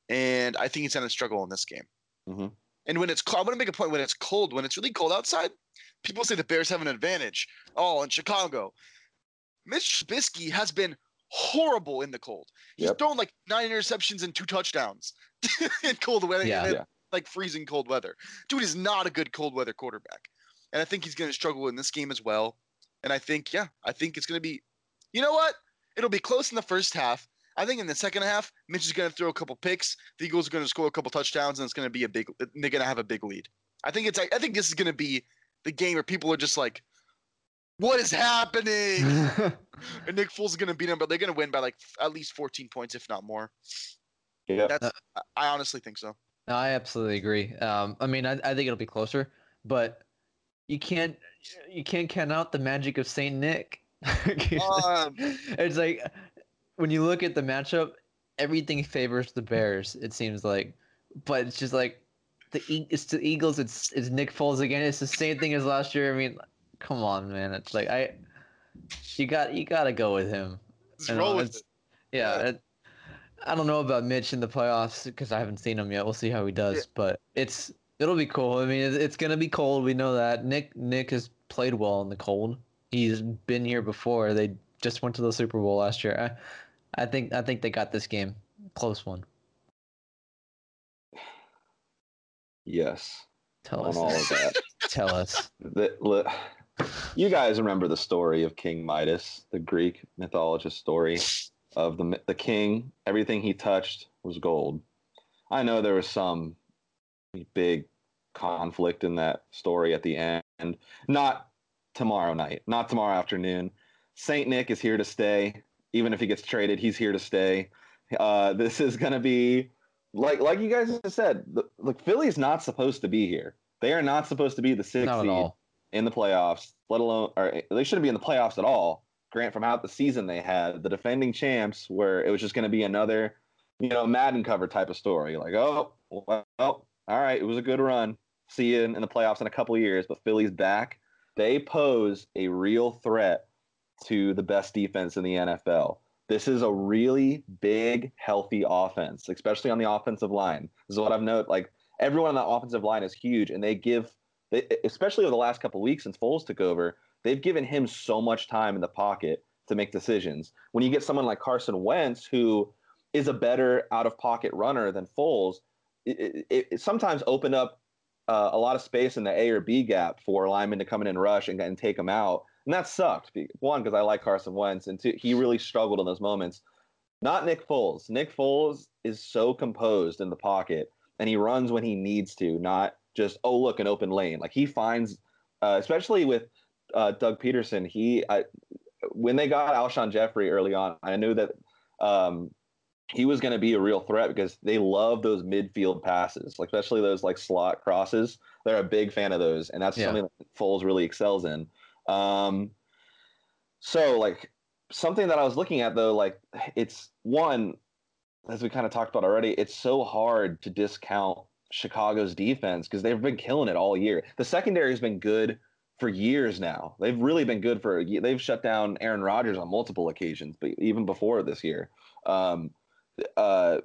and I think he's going to struggle in this game. Mhm. And when it's cold, I'm going to make a point when it's cold, when it's really cold outside, people say the Bears have an advantage. Oh, in Chicago, Mitch Trubisky has been horrible in the cold. He's Yep. thrown like nine interceptions and two touchdowns in cold weather. Yeah. in, Yeah. Like freezing cold weather. Dude is not a good cold weather quarterback. And I think he's going to struggle in this game as well. And I think, yeah, I think it's going to be, you know what? It'll be close in the first half. I think in the second half, Mitch is going to throw a couple picks. The Eagles are going to score a couple touchdowns, and it's going to be a big. They're going to have a big lead. I think it's. I think this is going to be the game where people are just like, "What is happening?" and Nick Foles is going to beat them, but they're going to win by like f- at least 14 points, if not more. Yeah. That's. I- I honestly think so. No, I absolutely agree. Um, I mean, I, I think it'll be closer, but you can't you can't count out the magic of Saint Nick. Um, it's like when you look at the matchup, everything favors the Bears. It seems like, but it's just like the E- it's the Eagles. It's it's Nick Foles again. It's the same thing as last year. I mean, come on, man. It's like I, you got you got to go with him. Just You know, roll with it's- it. Yeah, Yeah. It, I don't know about Mitch in the playoffs because I haven't seen him yet. We'll see how he does, Yeah. but it's it'll be cool. I mean, it's gonna be cold. We know that. Nick Nick has played well in the cold. He's been here before. They just went to the Super Bowl last year. I, I think I think they got this game close one. Yes, Tell us. all of that. Tell us. the, you guys remember the story of King Midas, the Greek mythologist story of the the king. Everything he touched was gold. I know there was some big conflict in that story at the end. Not tomorrow night. Not tomorrow afternoon. Saint Nick is here to stay. Even if he gets traded, he's here to stay. Uh, this is going to be like like you guys said. The, look, Philly's not supposed to be here. They are not supposed to be the sixth seed all. in the playoffs, let alone, or they shouldn't be in the playoffs at all. Grant, from out the season they had, the defending champs, where it was just going to be another, you know, Madden cover type of story. Like, oh, well, all right, it was a good run. See you in, in the playoffs in a couple years, but Philly's back. They pose a real threat to the best defense in the NFL. This is a really big, healthy offense, especially on the offensive line. This is what I've noted. Like everyone on the offensive line is huge, and they give they, especially over the last couple weeks since Foles took over, they've given him so much time in the pocket to make decisions. When you get someone like Carson Wentz, who is a better out of pocket runner than Foles, it, it, it sometimes opened up uh, a lot of space in the A or B gap for linemen to come in and rush and, and take him out. And that sucked. One, because I like Carson Wentz, and two, he really struggled in those moments. Not Nick Foles. Nick Foles is so composed in the pocket, and he runs when he needs to, not just oh look an open lane. Like he finds, uh, especially with uh, Doug Pederson, he I, when they got Alshon Jeffery early on, I knew that um, he was going to be a real threat because they love those midfield passes, like especially those like slot crosses. They're a big fan of those, and that's Yeah. something that Foles really excels in. Um, so like something that I was looking at though, like it's one, as we kind of talked about already, it's so hard to discount Chicago's defense because they've been killing it all year. The secondary has been good for years now. They've really been good for they've shut down Aaron Rodgers on multiple occasions, but even before this year. Um, uh,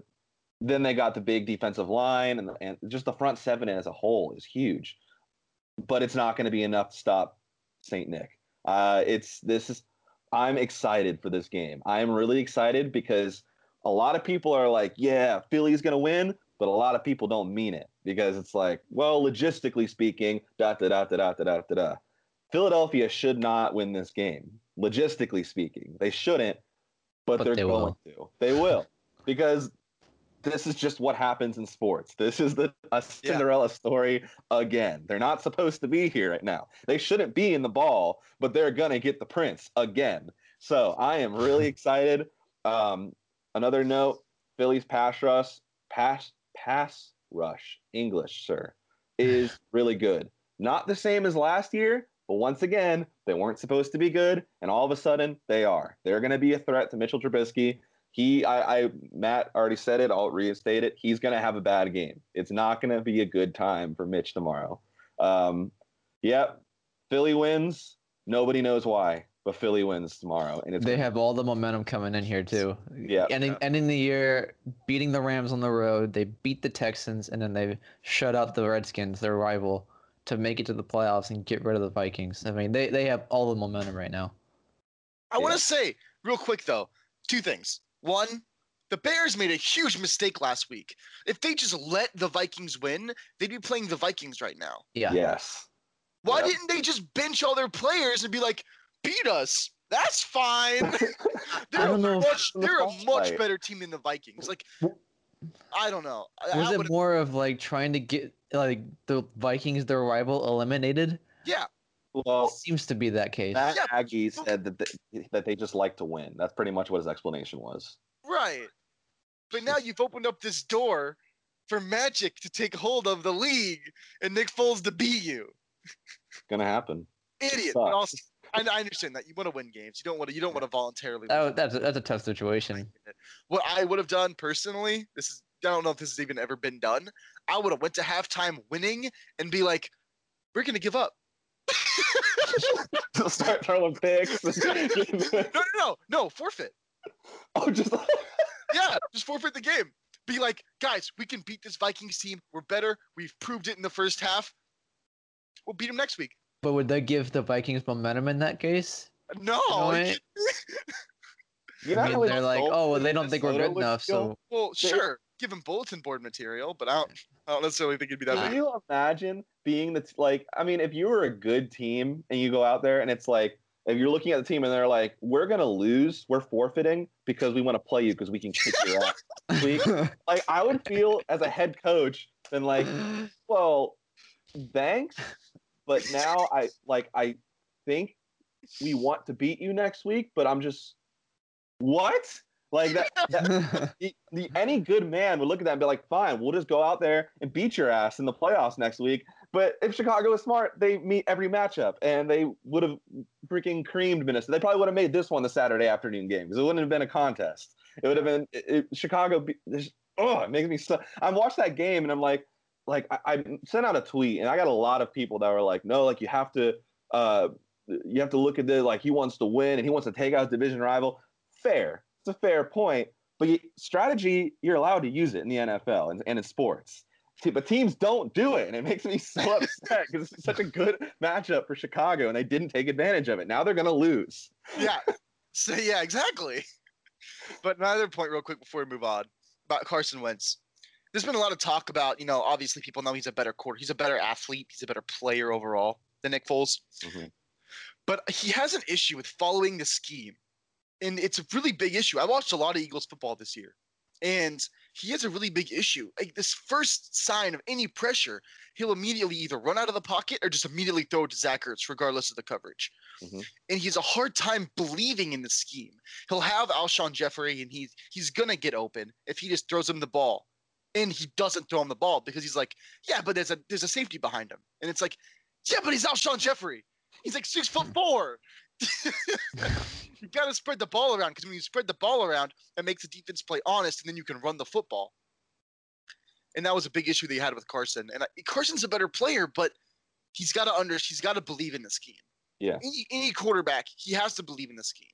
then they got the big defensive line and, and just the front seven as a whole is huge, but it's not going to be enough to stop Saint Nick. Uh, it's this is I'm excited for this game. I'm really excited because a lot of people are like, yeah, Philly's going to win, but a lot of people don't mean it because it's like, well, logistically speaking, da da da da da da da da. da. Philadelphia should not win this game. Logistically speaking, they shouldn't, but, But they're they going will. to. They will because this is just what happens in sports. This is the a Cinderella story again. They're not supposed to be here right now. They shouldn't be in the ball, but they're gonna get the prince again. So I am really excited. Um, another note: Phillies pass rush, pass pass rush, English, sir, is really good. Not the same as last year, but once again, they weren't supposed to be good, and all of a sudden they are. They're going to be a threat to Mitchell Trubisky. He, I, I, Matt already said it. I'll restate it. He's going to have a bad game. It's not going to be a good time for Mitch tomorrow. Um, yep, Philly wins. Nobody knows why, but Philly wins tomorrow, and it's They have all the momentum coming in here too. Yeah. Ending, ending the year beating the Rams on the road. They beat the Texans and then they shut out the Redskins, their rival, to make it to the playoffs and get rid of the Vikings. I mean, they, they have all the momentum right now. I want to say real quick though, two things. One, the Bears made a huge mistake last week. If they just let the Vikings win, they'd be playing the Vikings right now. Yeah. yes. Why Yep. didn't they just bench all their players and be like, beat us? That's fine. They're don't a know much they're a much fight. better team than the Vikings. Like I don't know. Was I it more of like trying to get like the Vikings, their rival, eliminated? yeah. Well, Seems to be that case. Matt Yeah. Nagy said that they, that they just like to win. That's pretty much what his explanation was. Right. But now you've opened up this door for Magic to take hold of the league and Nick Foles to beat you. Gonna happen. Idiot. But also, I, I understand that you want to win games. You don't want to. You don't want to voluntarily. That, lose. that's a, that's a tough situation. What I would have done personally, this is I don't know if this has even ever been done. I would have went to halftime winning and be like, "We're gonna give up. They'll start throwing picks. no, no, no, no, forfeit. oh, just Yeah, just forfeit the game. Be like, guys, we can beat this Vikings team. We're better. We've proved it in the first half. We'll beat them next week. But would that give the Vikings momentum in that case? No. No, you it- you I mean, they're like, oh, well, they don't think we're good enough, feel? so Well, They- sure. Give him bulletin board material, but I don't, I don't necessarily think it'd be that Can big. you imagine being the t- like? I mean, if you were a good team and you go out there and it's like, if you're looking at the team and they're like, "We're gonna lose, we're forfeiting because we want to play you because we can kick your ass." week," like I would feel as a head coach, then like, well, thanks, but now I like I think we want to beat you next week, but I'm just what like that. that the, the, any good man would look at that and be like, fine, we'll just go out there and beat your ass in the playoffs next week. But if Chicago was smart, they meet every matchup and they would have freaking creamed Minnesota. They probably would have made this one the Saturday afternoon game because it wouldn't have been a contest. It would have been it, it- Chicago. be- Oh, it makes me so. I watched that game and I'm like, like I, I sent out a tweet and I got a lot of people that were like, no, like you have to, uh, you have to look at the like he wants to win and he wants to take out his division rival. Fair, it's a fair point. But you, strategy, you're allowed to use it in the NFL and, and in sports. But teams don't do it, and it makes me so upset because it's such a good matchup for Chicago, and they didn't take advantage of it. Now they're going to lose. yeah. So yeah, exactly. But another point, real quick, before we move on about Carson Wentz. There's been a lot of talk about, you know, obviously people know he's a better quarter, he's a better athlete, he's a better player overall than Nick Foles. Mhm. But he has an issue with following the scheme, and it's a really big issue. I watched a lot of Eagles football this year, and he has a really big issue. Like this first sign of any pressure, he'll immediately either run out of the pocket or just immediately throw it to Zach Ertz, regardless of the coverage. Mhm. And he has a hard time believing in the scheme. He'll have Alshon Jeffery, and he's he's gonna get open if he just throws him the ball, and he doesn't throw him the ball because he's like, yeah, but there's a there's a safety behind him, and it's like, yeah, but he's Alshon Jeffery. He's like six foot four. you got to spread the ball around because when you spread the ball around, it makes the defense play honest, and then you can run the football. And that was a big issue they had with Carson. And I, Carson's a better player, but he's got to under he's got to believe in the scheme. Yeah. Any, any quarterback, he has to believe in the scheme.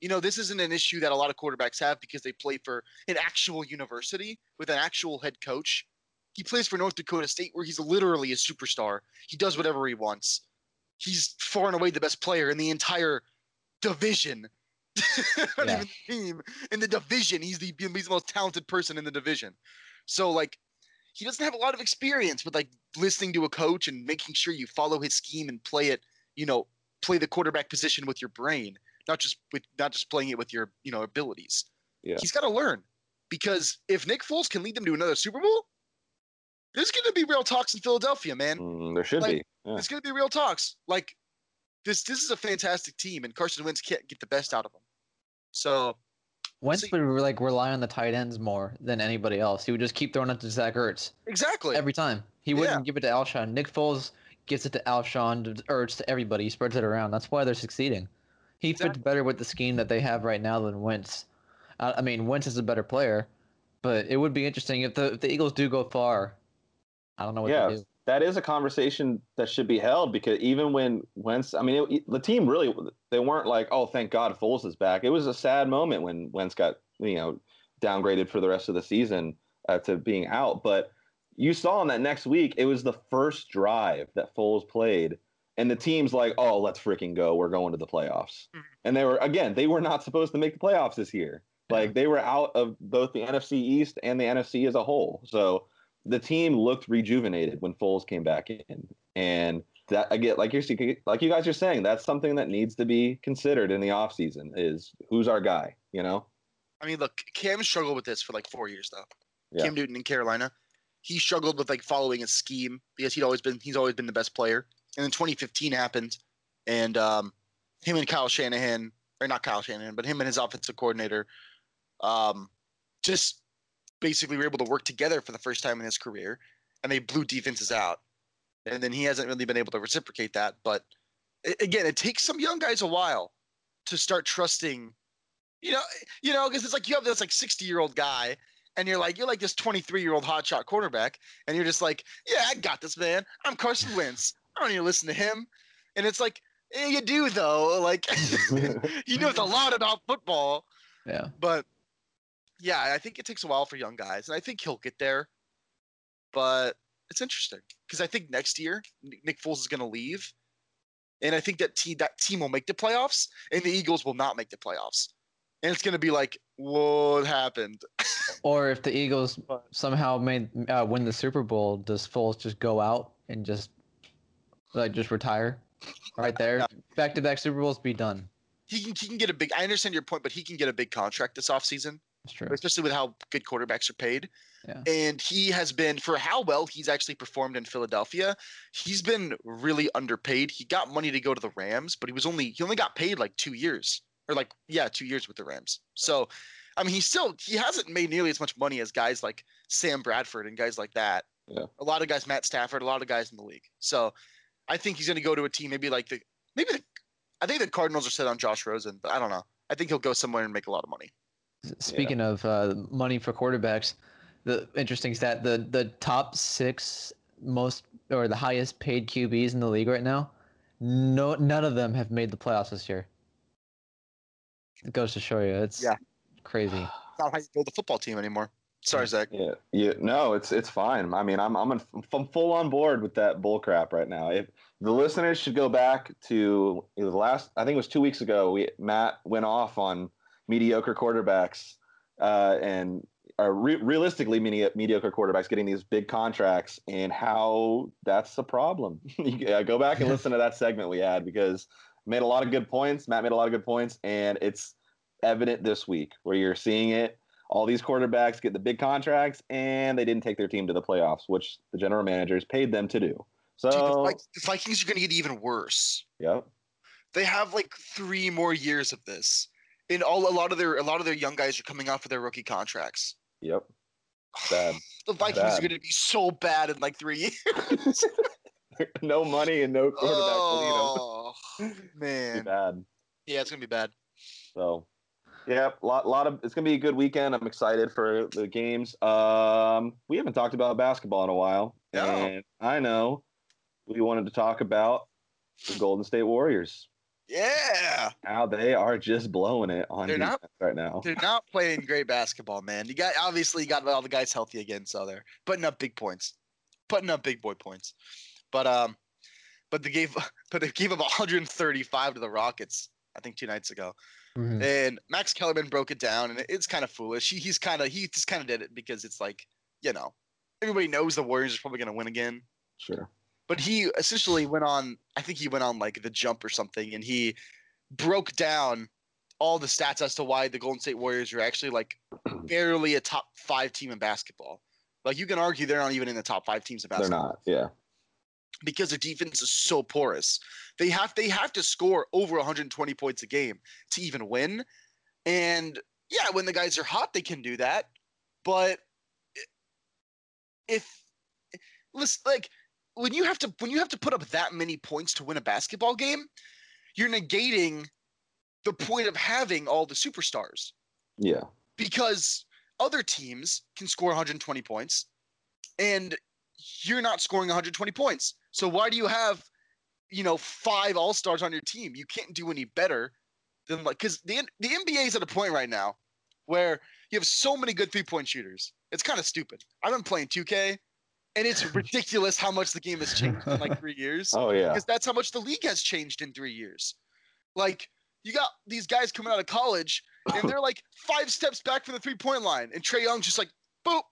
You know, this isn't an issue that a lot of quarterbacks have because they play for an actual university with an actual head coach. He plays for North Dakota State, where he's literally a superstar. He does whatever he wants. He's far and away the best player in the entire division. Not Yeah. even the team. In the division, he's the, he's the most talented person in the division. So, like, he doesn't have a lot of experience with like listening to a coach and making sure you follow his scheme and play it, you know, play the quarterback position with your brain, not just with not just playing it with your, you know, abilities. Yeah. He's got to learn because if Nick Foles can lead them to another Super Bowl, there's going to be real talks in Philadelphia, man. Mm, there should Like, be. Yeah. There's going to be real talks. Like this, this is a fantastic team, and Carson Wentz can't get the best out of them. So Wentz See- would like rely on the tight ends more than anybody else. He would just keep throwing it to Zach Ertz exactly, every time. He wouldn't give it to Alshon. Nick Foles gives it to Alshon, to Ertz, to everybody. He spreads it around. That's why they're succeeding. He fits better with the scheme that they have right now than Wentz. I, I mean, Wentz is a better player, but it would be interesting if the if the Eagles do go far. I don't know what Yeah. to do. That is a conversation that should be held because even when Wentz, I mean, it, the team really they weren't like, oh, thank God Foles is back. It was a sad moment when Wentz got you know downgraded for the rest of the season uh, to being out. But you saw in that next week, it was the first drive that Foles played, and the team's like, oh, let's freaking go. We're going to the playoffs. Mhm. And they were again, they were not supposed to make the playoffs this year. Like they were out of both the NFC East and the NFC as a whole. So the team looked rejuvenated when Foles came back in, and that again, like you're like you guys are saying, that's something that needs to be considered in the offseason is who's our guy, you know? I mean, look, Cam struggled with this for like four years though. Yeah. Cam Newton in Carolina, he struggled with like following a scheme because he'd always been he's always been the best player. And then 2015 happened, and um, him and Kyle Shanahan, or not Kyle Shanahan, but him and his offensive coordinator, um, just basically we were able to work together for the first time in his career, and they blew defenses out. And then he hasn't really been able to reciprocate that. But again, it takes some young guys a while to start trusting. You know, you know, because it's like you have this like 60 year old guy, and you're like you're like this 23 year old hotshot quarterback, and you're just like, yeah, I got this, man. I'm Carson Wentz. I don't need to listen to him. And it's like, eh, you do though. Like he knows a lot about football. Yeah. But yeah, I think it takes a while for young guys, and I think he'll get there. But it's interesting because I think next year Nick Foles is going to leave, and I think that team that team will make the playoffs, and the Eagles will not make the playoffs, and it's going to be like, what happened? Or if the Eagles somehow made uh, win the Super Bowl, does Foles just go out and just like just retire right there? Back to back Super Bowls, be done. He can he can get a big. I understand your point, but he can get a big contract this offseason. That's true. especially with how good quarterbacks are paid. Yeah. And he has been for how well he's actually performed in Philadelphia. He's been really underpaid. He got money to go to the Rams, but he was only he only got paid like 2 years or like yeah, 2 years with the Rams. So, I mean, he still he hasn't made nearly as much money as guys like Sam Bradford and guys like that. Yeah. A lot of guys Matt Stafford, a lot of guys in the league. So, I think he's going to go to a team maybe like the maybe the I think the Cardinals are set on Josh Rosen, but I don't know. I think he'll go somewhere and make a lot of money. S- Speaking of uh, money for quarterbacks, the interesting stat: the the top six most or the highest paid QBs in the league right now, no none of them have made the playoffs this year. It goes to show you, it's Yeah. crazy. It's not how you build a football team anymore. Sorry, Zach. Yeah, yeah, no, it's it's fine. I mean, I'm I'm, in, I'm full on board with that bull crap right now. If the listeners should go back to the last, I think it was two weeks ago, we Matt went off on mediocre quarterbacks, uh, and are re- realistically medi- mediocre quarterbacks getting these big contracts, and how that's a problem. yeah, go back and listen to that segment we had because made a lot of good points. Matt made a lot of good points, and it's evident this week where you're seeing it all these quarterbacks get the big contracts and they didn't take their team to the playoffs, which the general managers paid them to do. So, Dude, the, Vi- the Vikings are going to get even worse. yep, They have like three more years of this, and all a lot of their a lot of their young guys are coming off of their rookie contracts. yep, bad. The Vikings Bad. are going to be so bad in like three years. no money and no quarterback oh to lead them. man, bad. yeah, it's going to be bad. So, yeah, lot lot of it's gonna be a good weekend. I'm excited for the games. Um, we haven't talked about basketball in a while, No. and I know we wanted to talk about the Golden State Warriors. Yeah, Now they are just blowing it on They're not- right now. they're not playing great basketball, man. You got obviously you got all the guys healthy again, so they're putting up big points, putting up big boy points. But um, but they gave but they gave up 135 to the Rockets. I think two nights ago. Mhm. And Max Kellerman broke it down, and it's kind of foolish. He, he's kind of he just kind of did it because it's like you know everybody knows the Warriors are probably going to win again. Sure. But he essentially went on. I think he went on like the jump or something, and he broke down all the stats as to why the Golden State Warriors are actually like barely a top five team in basketball. Like you can argue they're not even in the top five teams in basketball. They're not. Yeah. because their defense is so porous. They have they have to score over 120 points a game to even win. And yeah, when the guys are hot, they can do that. But if listen, like when you have to when you have to put up that many points to win a basketball game, you're negating the point of having all the superstars Yeah. because other teams can score 120 points and you're not scoring 120 points. So why do you have, you know, five all-stars on your team? You can't do any better than like cuz the the NBA is at a point right now where you have so many good three-point shooters. It's kind of stupid. I've been playing 2K and it's ridiculous how much the game has changed in like 3 years Oh yeah. because that's how much the league has changed in three years. Like you got these guys coming out of college and they're like five steps back from the three point line, and Trae Young's just like boop,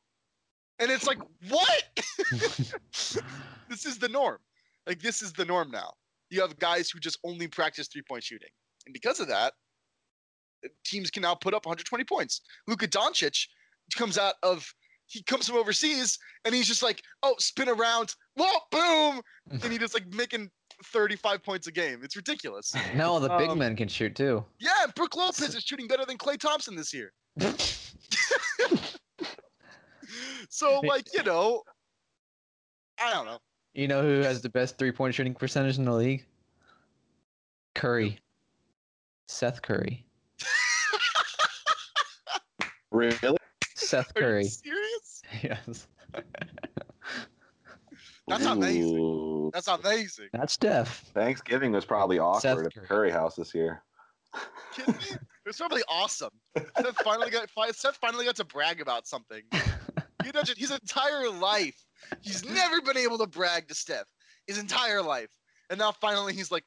and it's like what? this is the norm. Like this is the norm now. You have guys who just only practice three point shooting, and because of that, teams can now put up 120 points. Luka Doncic comes out of he comes from overseas and he's just like, oh, spin around, whoa, boom, and he just like making 35 points a game. It's ridiculous. now all the big Um, men can shoot too. Yeah, and Brook Lopez is shooting better than Klay Thompson this year. So like, you know, I don't know. You know who has the best three point shooting percentage in the league? Curry. Seth Curry. Really? Seth Are you Curry. serious? yes. That's amazing. Ooh. Ooh. That's amazing. That's Steph. Thanksgiving was probably awkward at the Curry. Curry house this year. Kidding me? It was probably awesome. Seth finally got Seth finally got to brag about something. You imagine his entire life, he's never been able to brag to Steph. His entire life, and now finally he's like,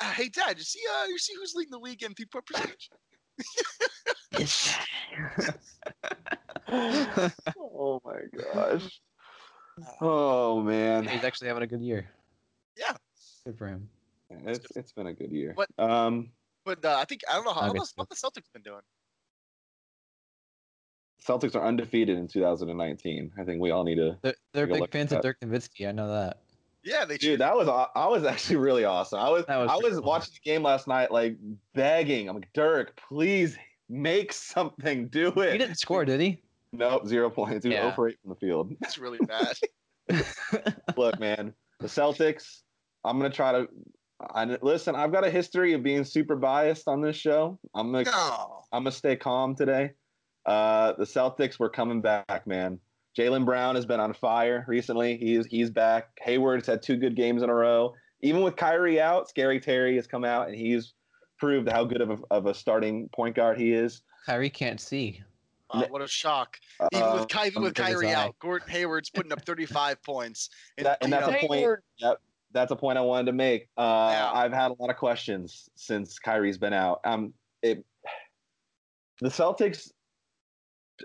"Ah, "Hey, Dad, you see, uh, you see who's leading the league in three-point percentage?" oh my gosh. Oh man. He's actually having a good year. Yeah. Good for him. It's it's been a good year. But- um But uh, I think I don't know how, how, the, Nuggets. how the Celtics been doing. Celtics are undefeated in 2019. I think we all need to They're, they're Take a big look at fans of. Dirk Nowitzki. I know that. Yeah, they Dude, that was I was actually really awesome. I was, was I was cool. watching the game last night, like begging. I'm like, Dirk, please make something. Do it. He didn't score, did he? Nope, zero points. Dude, Yeah. 0 for 8 from the field. it's really bad. Look, man, the Celtics. I'm gonna try to. I listen. I've got a history of being super biased on this show. I'm gonna no. I'm gonna stay calm today. Uh, the Celtics were coming back, man. Jaylen Brown has been on fire recently. He's he's back. Hayward's had two good games in a row. Even with Kyrie out, Scary Terry has come out and he's proved how good of a, of a starting point guard he is. Kyrie can't see. Wow, what a shock! Even Uh, with Ky- even with look at Kyrie out, Gordon Hayward's putting up 35 points. That- and that's know, a point. Yep, that's a point I wanted to make. Uh, Yeah. I've had a lot of questions since Kyrie's been out. Um, it, the Celtics.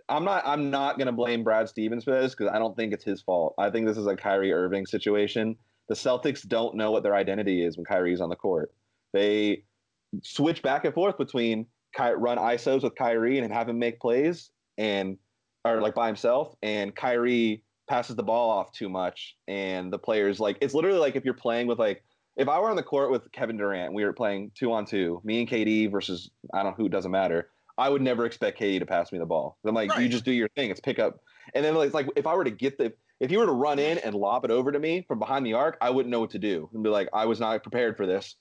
I'm not. I'm not going to blame Brad Stevens for this because I don't think it's his fault. I think this is a Kyrie Irving situation. The Celtics don't know what their identity is when Kyrie's on the court. They switch back and forth between run ISOs with Kyrie and have him make plays, and or like by himself, and Kyrie passes the ball off too much, and the players like it's literally like if you're playing with like if I were on the court with Kevin Durant, we were playing two on two, me and KD versus I don't know who, doesn't matter. I would never expect KD to pass me the ball. I'm like, you just do your thing. It's pick up, and then it's like if I were to get the if you were to run in and lob it over to me from behind the arc, I wouldn't know what to do and be like, I was not prepared for this.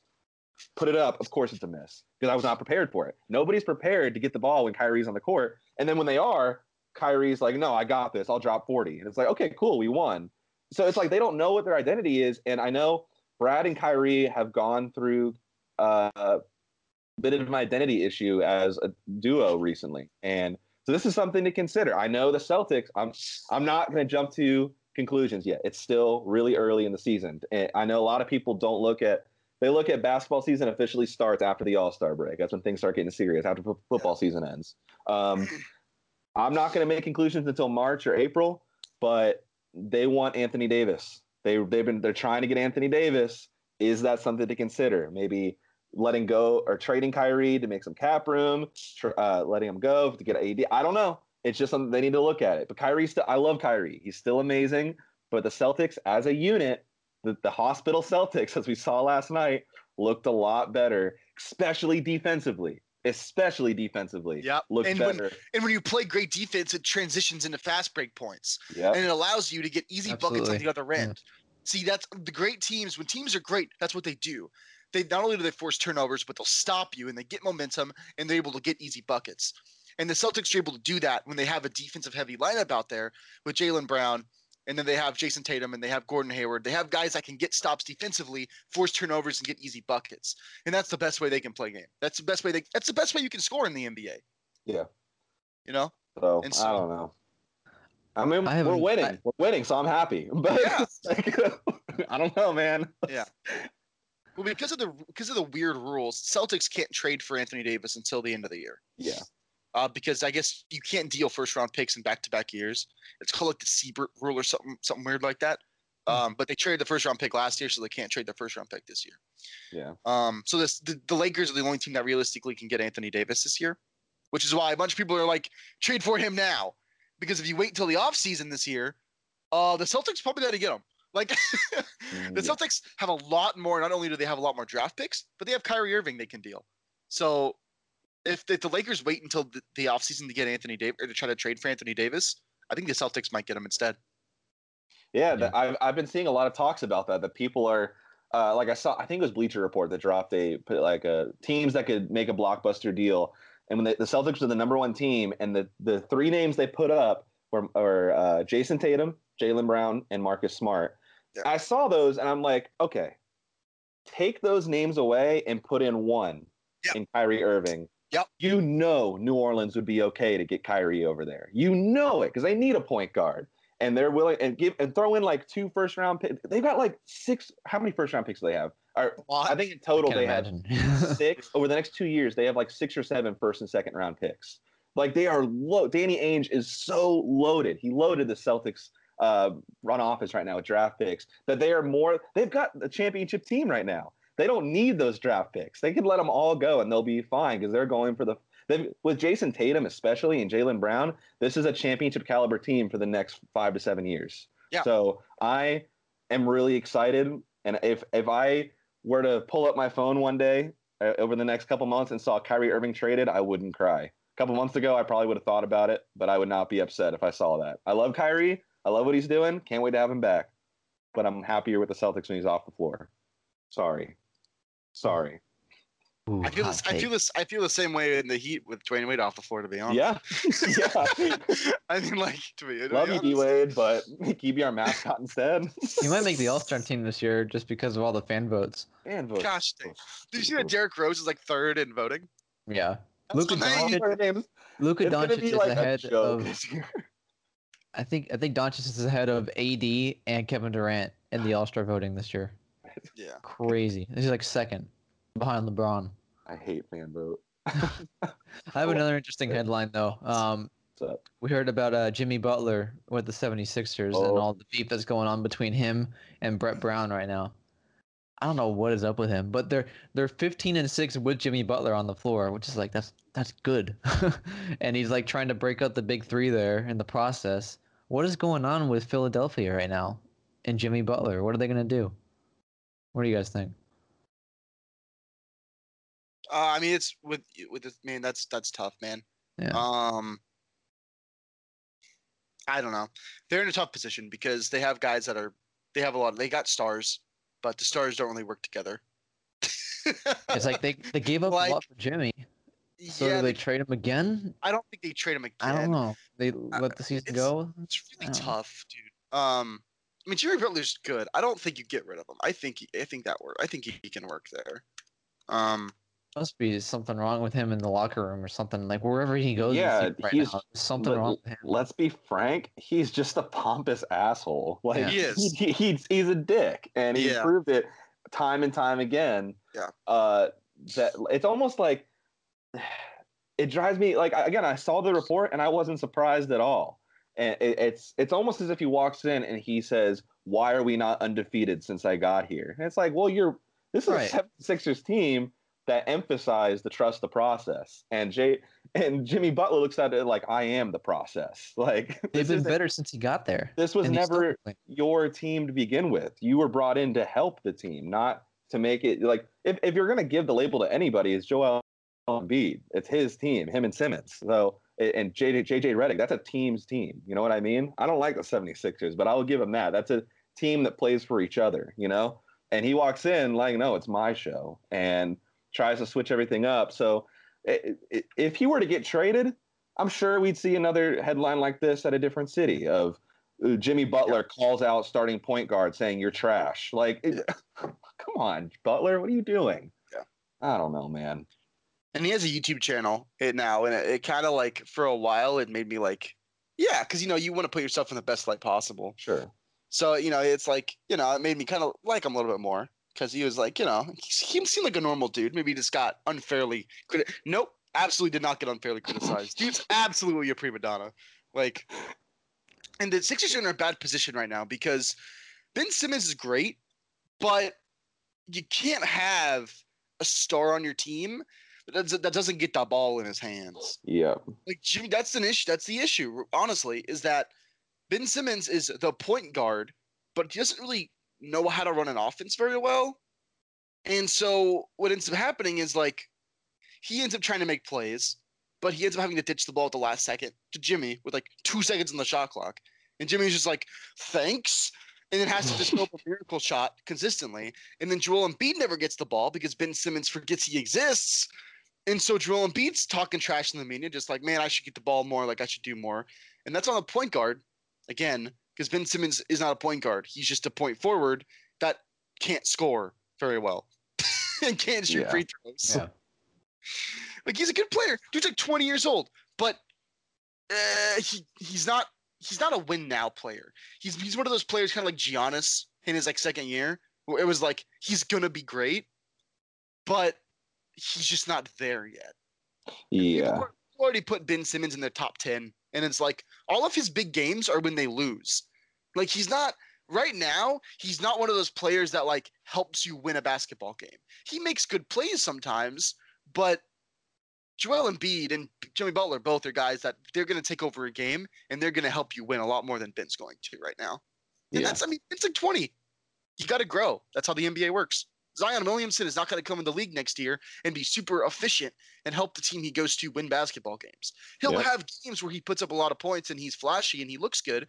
Put it up. Of course, it's a miss because I was not prepared for it. Nobody's prepared to get the ball when Kyrie's on the court, and then when they are, Kyrie's like, no, I got this. I'll drop 40. And it's like, okay, cool, we won. So it's like they don't know what their identity is. And I know Brad and Kyrie have gone through uh, a bit of an identity issue as a duo recently. And so this is something to consider. I know the Celtics, I'm I'm not going to jump to conclusions yet. It's still really early in the season. And I know a lot of people don't look at they look at basketball season officially starts after the All-Star break. That's when things start getting serious after fo- football season ends. Um, I'm not going to make conclusions until March or April, but they want Anthony Davis. They they've been they're trying to get Anthony Davis. Is that something to consider? Maybe letting go or trading Kyrie to make some cap room, tr- uh, letting him go to get AD. I don't know. It's just something they need to look at it. But Kyrie, still, I love Kyrie. He's still amazing. But the Celtics, as a unit, the, the hospital Celtics, as we saw last night, looked a lot better, especially defensively. Especially defensively. Yeah. Looked And when- better. And when you play great defense, it transitions into fast break points, Yep. and it allows you to get easy buckets on the other Yeah. end. See, that's the great teams. When teams are great, that's what they do. They not only do they force turnovers, but they'll stop you and they get momentum and they're able to get easy buckets. And the Celtics are able to do that when they have a defensive heavy lineup out there with Jaylen Brown, and then they have Jayson Tatum and they have Gordon Hayward. They have guys that can get stops defensively, force turnovers, and get easy buckets. And that's the best way they can play game. That's the best way they. That's the best way you can score in the NBA. Yeah. You know. So, And I don't know. I mean, I we're winning. I- we're winning, so I'm happy. But Yeah. like, I don't know, man. Yeah. Well, because of the because of the weird rules, Celtics can't trade for Anthony Davis until the end of the year. Yeah. Uh, because I guess you can't deal first round picks in back to back years. It's called like the Siebert rule or something something weird like that. Um, but they traded the first round pick last year, so they can't trade their first round pick this year. Yeah. Um, so this the, the Lakers are the only team that realistically can get Anthony Davis this year, which is why a bunch of people are like trade for him now. Because if you wait until the offseason this year, uh, the Celtics probably got to get him. Like the Yeah. Celtics have a lot more. Not only do they have a lot more draft picks, but they have Kyrie Irving they can deal. So if, if the Lakers wait until the, the offseason to get Anthony Davis or to try to trade for Anthony Davis, I think the Celtics might get him instead. Yeah, Yeah. the- I've I've been seeing a lot of talks about that. That people are uh, like I saw. I think it was Bleacher Report that dropped a put like a teams that could make a blockbuster deal. And when they, the Celtics were the number one team, and the the three names they put up were, were uh, Jayson Tatum, Jaylen Brown, and Marcus Smart. Yeah. I saw those and I'm like, okay, take those names away and put in one Yep. in Kyrie Irving. Yep. You know New Orleans would be okay to get Kyrie over there. You know it because they need a point guard. And they're willing and give and throw in like two first round picks. They've got like six. How many first round picks do they have? Or, I think in total Can't they have imagine. six over the next two years. They have like six or seven first and second round picks. Like they are low. Danny Ainge is so loaded. He loaded the Celtics uh, run office right now with draft picks that they are more. They've got a championship team right now. They don't need those draft picks. They can let them all go and they'll be fine because they're going for the. They've, with Jayson Tatum especially and Jaylen Brown, this is a championship caliber team for the next five to seven years. Yeah. So I am really excited, and if if I were to pull up my phone one day uh, over the next couple months and saw Kyrie Irving traded, I wouldn't cry. A couple months ago, I probably would have thought about it, but I would not be upset if I saw that. I love Kyrie. I love what he's doing. Can't wait to have him back. But I'm happier with the Celtics when he's off the floor. Sorry. Sorry. Ooh, I feel hot this, I feel this. I feel the same way in the Heat with Dwyane Wade off the floor. To be honest. Yeah. yeah. I mean, like to be. to be Love you, D. Wade, but can you be our mascot instead? He might make the All Star team this year just because of all the fan votes. Man, vote. Gosh, dang. did you see that Derrick Rose is like third in voting? Yeah, That's Luka amazing. Doncic- Luka Doncic be is like ahead of. this year. I think I think Doncic is ahead of AD and Kevin Durant in the All Star voting this year. Yeah. Crazy. He's like second behind LeBron. I hate fan vote. I have another interesting headline though. Um, we heard about uh, Jimmy Butler with the 76ers and Oh. all the beef that's going on between him and Brett Brown right now. I don't know what is up with him, but they're they're 15 and 6 with Jimmy Butler on the floor, which is like that's that's good. and he's like trying to break up the big 3 there in the process. What is going on with Philadelphia right now and Jimmy Butler? What are they going to do? What do you guys think? Uh, I mean, it's with with this man. That's that's tough, man. Yeah. Um, I don't know. They're in a tough position because they have guys that are they have a lot. They got stars, but the stars don't really work together. It's like they they gave up Like, a lot for Jimmy. So yeah, do they they- trade him again? I don't think they trade him again. I don't know. They let the season it's- go. It's really know. tough, dude. Um, I mean, Jimmy Butler's good. I don't think you get rid of him. I think he, I think that work. I think he, he can work there. Um, Must be something wrong with him in the locker room or something. Like wherever he goes, Yeah, yeah, right he's- now, something let- wrong with him. Let's be frank. He's just a pompous asshole. Like Yeah. He is. He, he's he's a dick, and he Yeah. proved it time and time again. Yeah. Uh, that it's almost like it drives me like again. I saw the report and I wasn't surprised at all. And it, it's it's almost as if he walks in and he says, "Why are we not undefeated since I got here?" And it's like, well, you're this is Right. a 76ers team that emphasized the trust the process, and Jay and Jimmy Butler looks at it like I am the process. Like They've been better since he got there. This was and he's still never your team to begin with. You were brought in to help the team, not to make it like if, if you're gonna give the label to anybody, it's Joel Embiid. It's his team, him and Simmons. So and JJ JJ Redick, that's a team's team. You know what I mean? I don't like the 76ers, but I will give him that. That's a team that plays for each other, you know? And he walks in like, no, it's my show and tries to switch everything up. So if he were to get traded, I'm sure we'd see another headline like this at a different city of uh, Jimmy Butler calls out starting point guard saying you're trash. Like, it- come on, Butler, what are you doing? Yeah. I don't know, man. And he has a YouTube channel it now, and it, it kind of like for a while it made me like, yeah, because you know you want to put yourself in the best light possible. Sure. So you know it's like you know it made me kind of like him a little bit more because he was like you know he, he seemed like a normal dude. Maybe he just got unfairly criti- Nope, absolutely did not get unfairly criticized. Dude's absolutely a prima donna. Like, and the Sixers are in a bad position right now because Ben Simmons is great, but you can't have a star on your team that doesn't, that doesn't get the ball in his hands Yeah. like Jimmy, that's an issue. That's the issue. Honestly, is that Ben Simmons is the point guard, but he doesn't really know how to run an offense very well. And so what ends up happening is like he ends up trying to make plays, but he ends up having to ditch the ball at the last second to Jimmy with like two seconds on the shot clock. And Jimmy's just like, thanks. And then has to just go up a miracle shot consistently. And then Joel Embiid never gets the ball because Ben Simmons forgets he exists. And so Joel Embiid's talking trash in the media, just like, man, I should get the ball more, like I should do more. And that's on the point guard. Again, because Ben Simmons is not a point guard. He's just a point forward that can't score very well and can't shoot Yeah. free throws. Yeah. Like he's a good player. Dude's like 20 years old, but uh, he he's not he's not a win now player. He's he's one of those players kind of like Giannis in his like second year, where it was like he's gonna be great, but he's just not there yet. Yeah. al- already put Ben Simmons in their top 10, and it's like all of his big games are when they lose. Like he's not right now, he's not one of those players that like helps you win a basketball game. He makes good plays sometimes, but Joel Embiid and Jimmy Butler both are guys that they're going to take over a game and they're going to help you win a lot more than Ben's going to right now. And Yeah. that's I mean, it's like 20. You got to grow. That's how the NBA works. Zion Williamson is not going to come in the league next year and be super efficient and help the team he goes to win basketball games. He'll Yeah. have games where he puts up a lot of points and he's flashy and he looks good,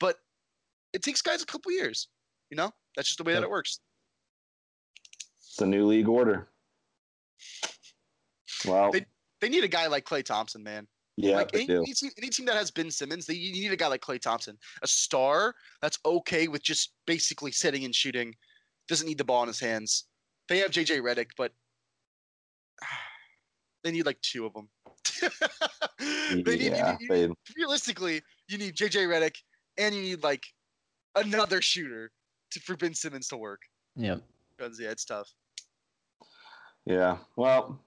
but it takes guys a couple years. You know, that's just the way that it works. It's a new league order. Wow. They- They need a guy like Klay Thompson, man. yeah, like any, any team, any team that has Ben Simmons, they you need a guy like Klay Thompson, a star that's okay with just basically sitting and shooting, doesn't need the ball in his hands. They have JJ Redick, but they need like two of them. they need, yeah, you need, you need- realistically, you need JJ Redick and you need like another shooter to, for Ben Simmons to work. Yep. Because yeah, it's tough. yeah. Well,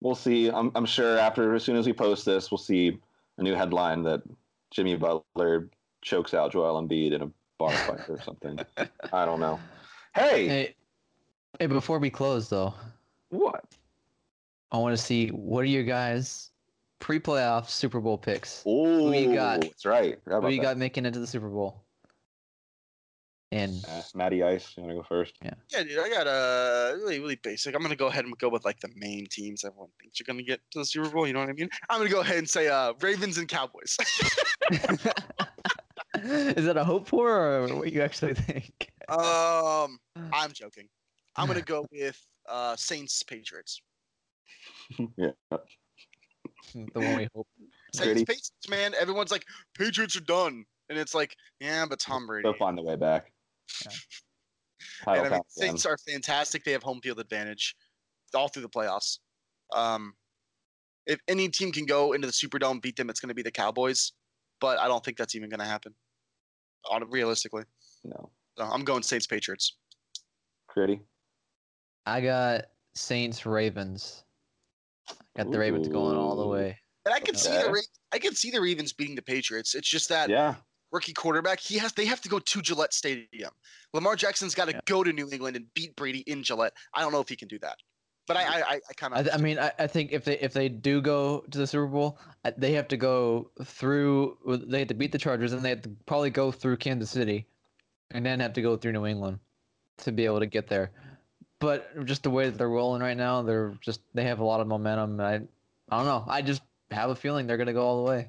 we'll see. I'm, I'm sure after as soon as we post this, we'll see a new headline that Jimmy Butler chokes out Joel Embiid in a bar fight or something. I don't know. Hey, Hey, hey, before we close though, what? I want to see what are your guys' pre-playoff Super Bowl picks? Oh, you got? That's right. Forgot Who you that. got making it to the Super Bowl? And Uh, Matty Ice, you want to go first? Yeah, Yeah, dude, I got a really, really basic. I'm gonna go ahead and go with like the main teams everyone thinks you're gonna get to the Super Bowl. You know what I mean? I'm gonna go ahead and say uh, Ravens and Cowboys. is that a hope for or what you actually think? um, I'm joking. I'm gonna go with uh, Saints Patriots. yeah. the one we hope. Saints Patriots, man. Everyone's like Patriots are done, and it's like, yeah, but Tom Brady. They'll find the way back. Yeah. And I mean. Saints are fantastic. They have home field advantage all through the playoffs. Um, if any team can go into the Superdome, beat them, it's going to be the Cowboys. But I don't think that's even going to happen, on realistically. No. So I'm going Saints Patriots. Gritty. I got Saints Ravens. Got the Ravens going all the way. And I can see the Okay. Ra- I can see the Ravens beating the Patriots. It's just that Yeah. rookie quarterback. He has they have to go to Gillette Stadium. Lamar Jackson's got to Yeah. go to New England and beat Brady in Gillette. I don't know if he can do that. But I I, I, I kind of th- I mean, I, I think if they if they do go to the Super Bowl, they have to go through. They have to beat the Chargers, and they have to probably go through Kansas City, and then have to go through New England to be able to get there. But just the way that they're rolling right now, they're just they have a lot of momentum. I I don't know. I just have a feeling they're gonna go all the way.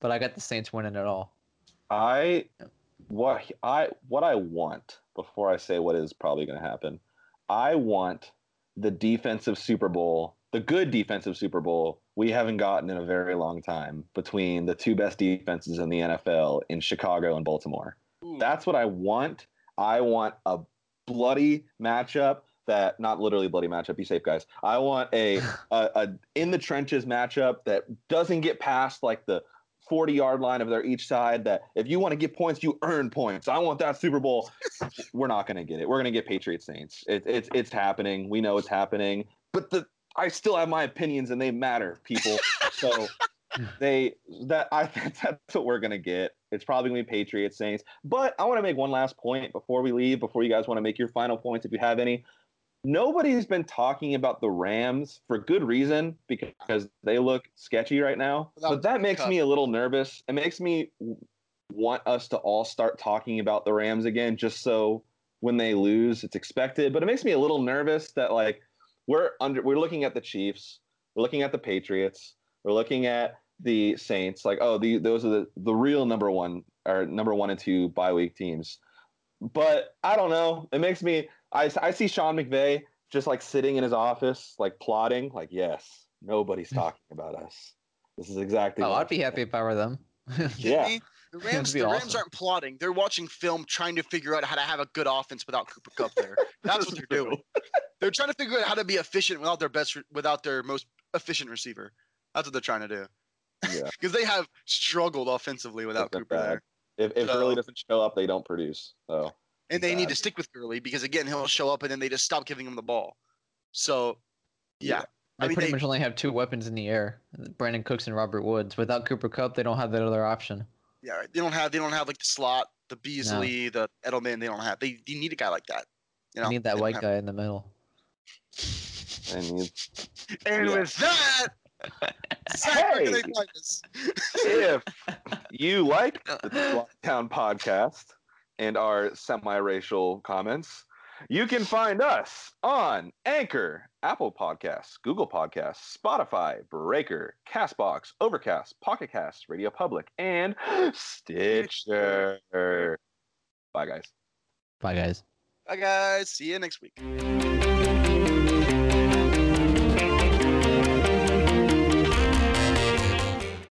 But I got the Saints winning it all. I what I what I want before I say what is probably going to happen. I want the defensive Super Bowl, the good defensive Super Bowl we haven't gotten in a very long time between the two best defenses in the NFL in Chicago and Baltimore. Ooh. That's what I want. I want a bloody matchup that not literally bloody matchup. Be safe, guys. I want a a, a in the trenches matchup that doesn't get past like the 40 yard line of their each side. That if you want to get points, you earn points. I want that Super Bowl. We're not going to get it. We're going to get Patriots Saints. It, it's it's happening. We know it's happening. But the I still have my opinions and they matter, people. so they that I that's what we're gonna get. It's probably gonna be Patriots Saints. But I want to make one last point before we leave. Before you guys want to make your final points, if you have any. Nobody's been talking about the Rams for good reason because they look sketchy right now. Without But that makes Kupp. me a little nervous. It makes me want us to all start talking about the Rams again, just so when they lose, it's expected. But it makes me a little nervous that like we're under we're looking at the Chiefs, we're looking at the Patriots, we're looking at the Saints. Like, oh, the, those are the the real number one or number one and two bye week teams. But I don't know. It makes me. I I see Sean McVay just like sitting in his office, like plotting. Like, yes, nobody's talking about us. This is exactly. Oh, what I'd be happy if I were them. Yeah. The Rams, the Rams awesome. aren't plotting. They're watching film, trying to figure out how to have a good offense without Cooper Kupp there. That's what they're doing. They're trying to figure out how to be efficient without their best, without their most efficient receiver. That's what they're trying to do. Yeah. Because they have struggled offensively without been Cooper bad. there, If if So- Gurley doesn't show up, they don't produce. So and they need to stick with Gurley because again, he'll show up and then they just stop giving him the ball. So, yeah, They I mean, pretty they- much only have two weapons in the air: Brandin Cooks and Robert Woods. Without Cooper Kupp, they don't have that other option. yeah, they don't have they don't have like the slot, the Beasley, the Edelman. They don't have. They, they need a guy like that. You know, I need that don't white have- guy in the middle. and you, And Yeah. with that, Zach, where can they Hey! if you like the Lockdown podcast and our semi-racial comments, you can find us on Anchor, Apple Podcasts, Google Podcasts, Spotify, Breaker, Castbox, Overcast, Pocket Cast, Radio Public, and Stitcher. Bye, guys. Bye, guys. Bye, guys. See you next week.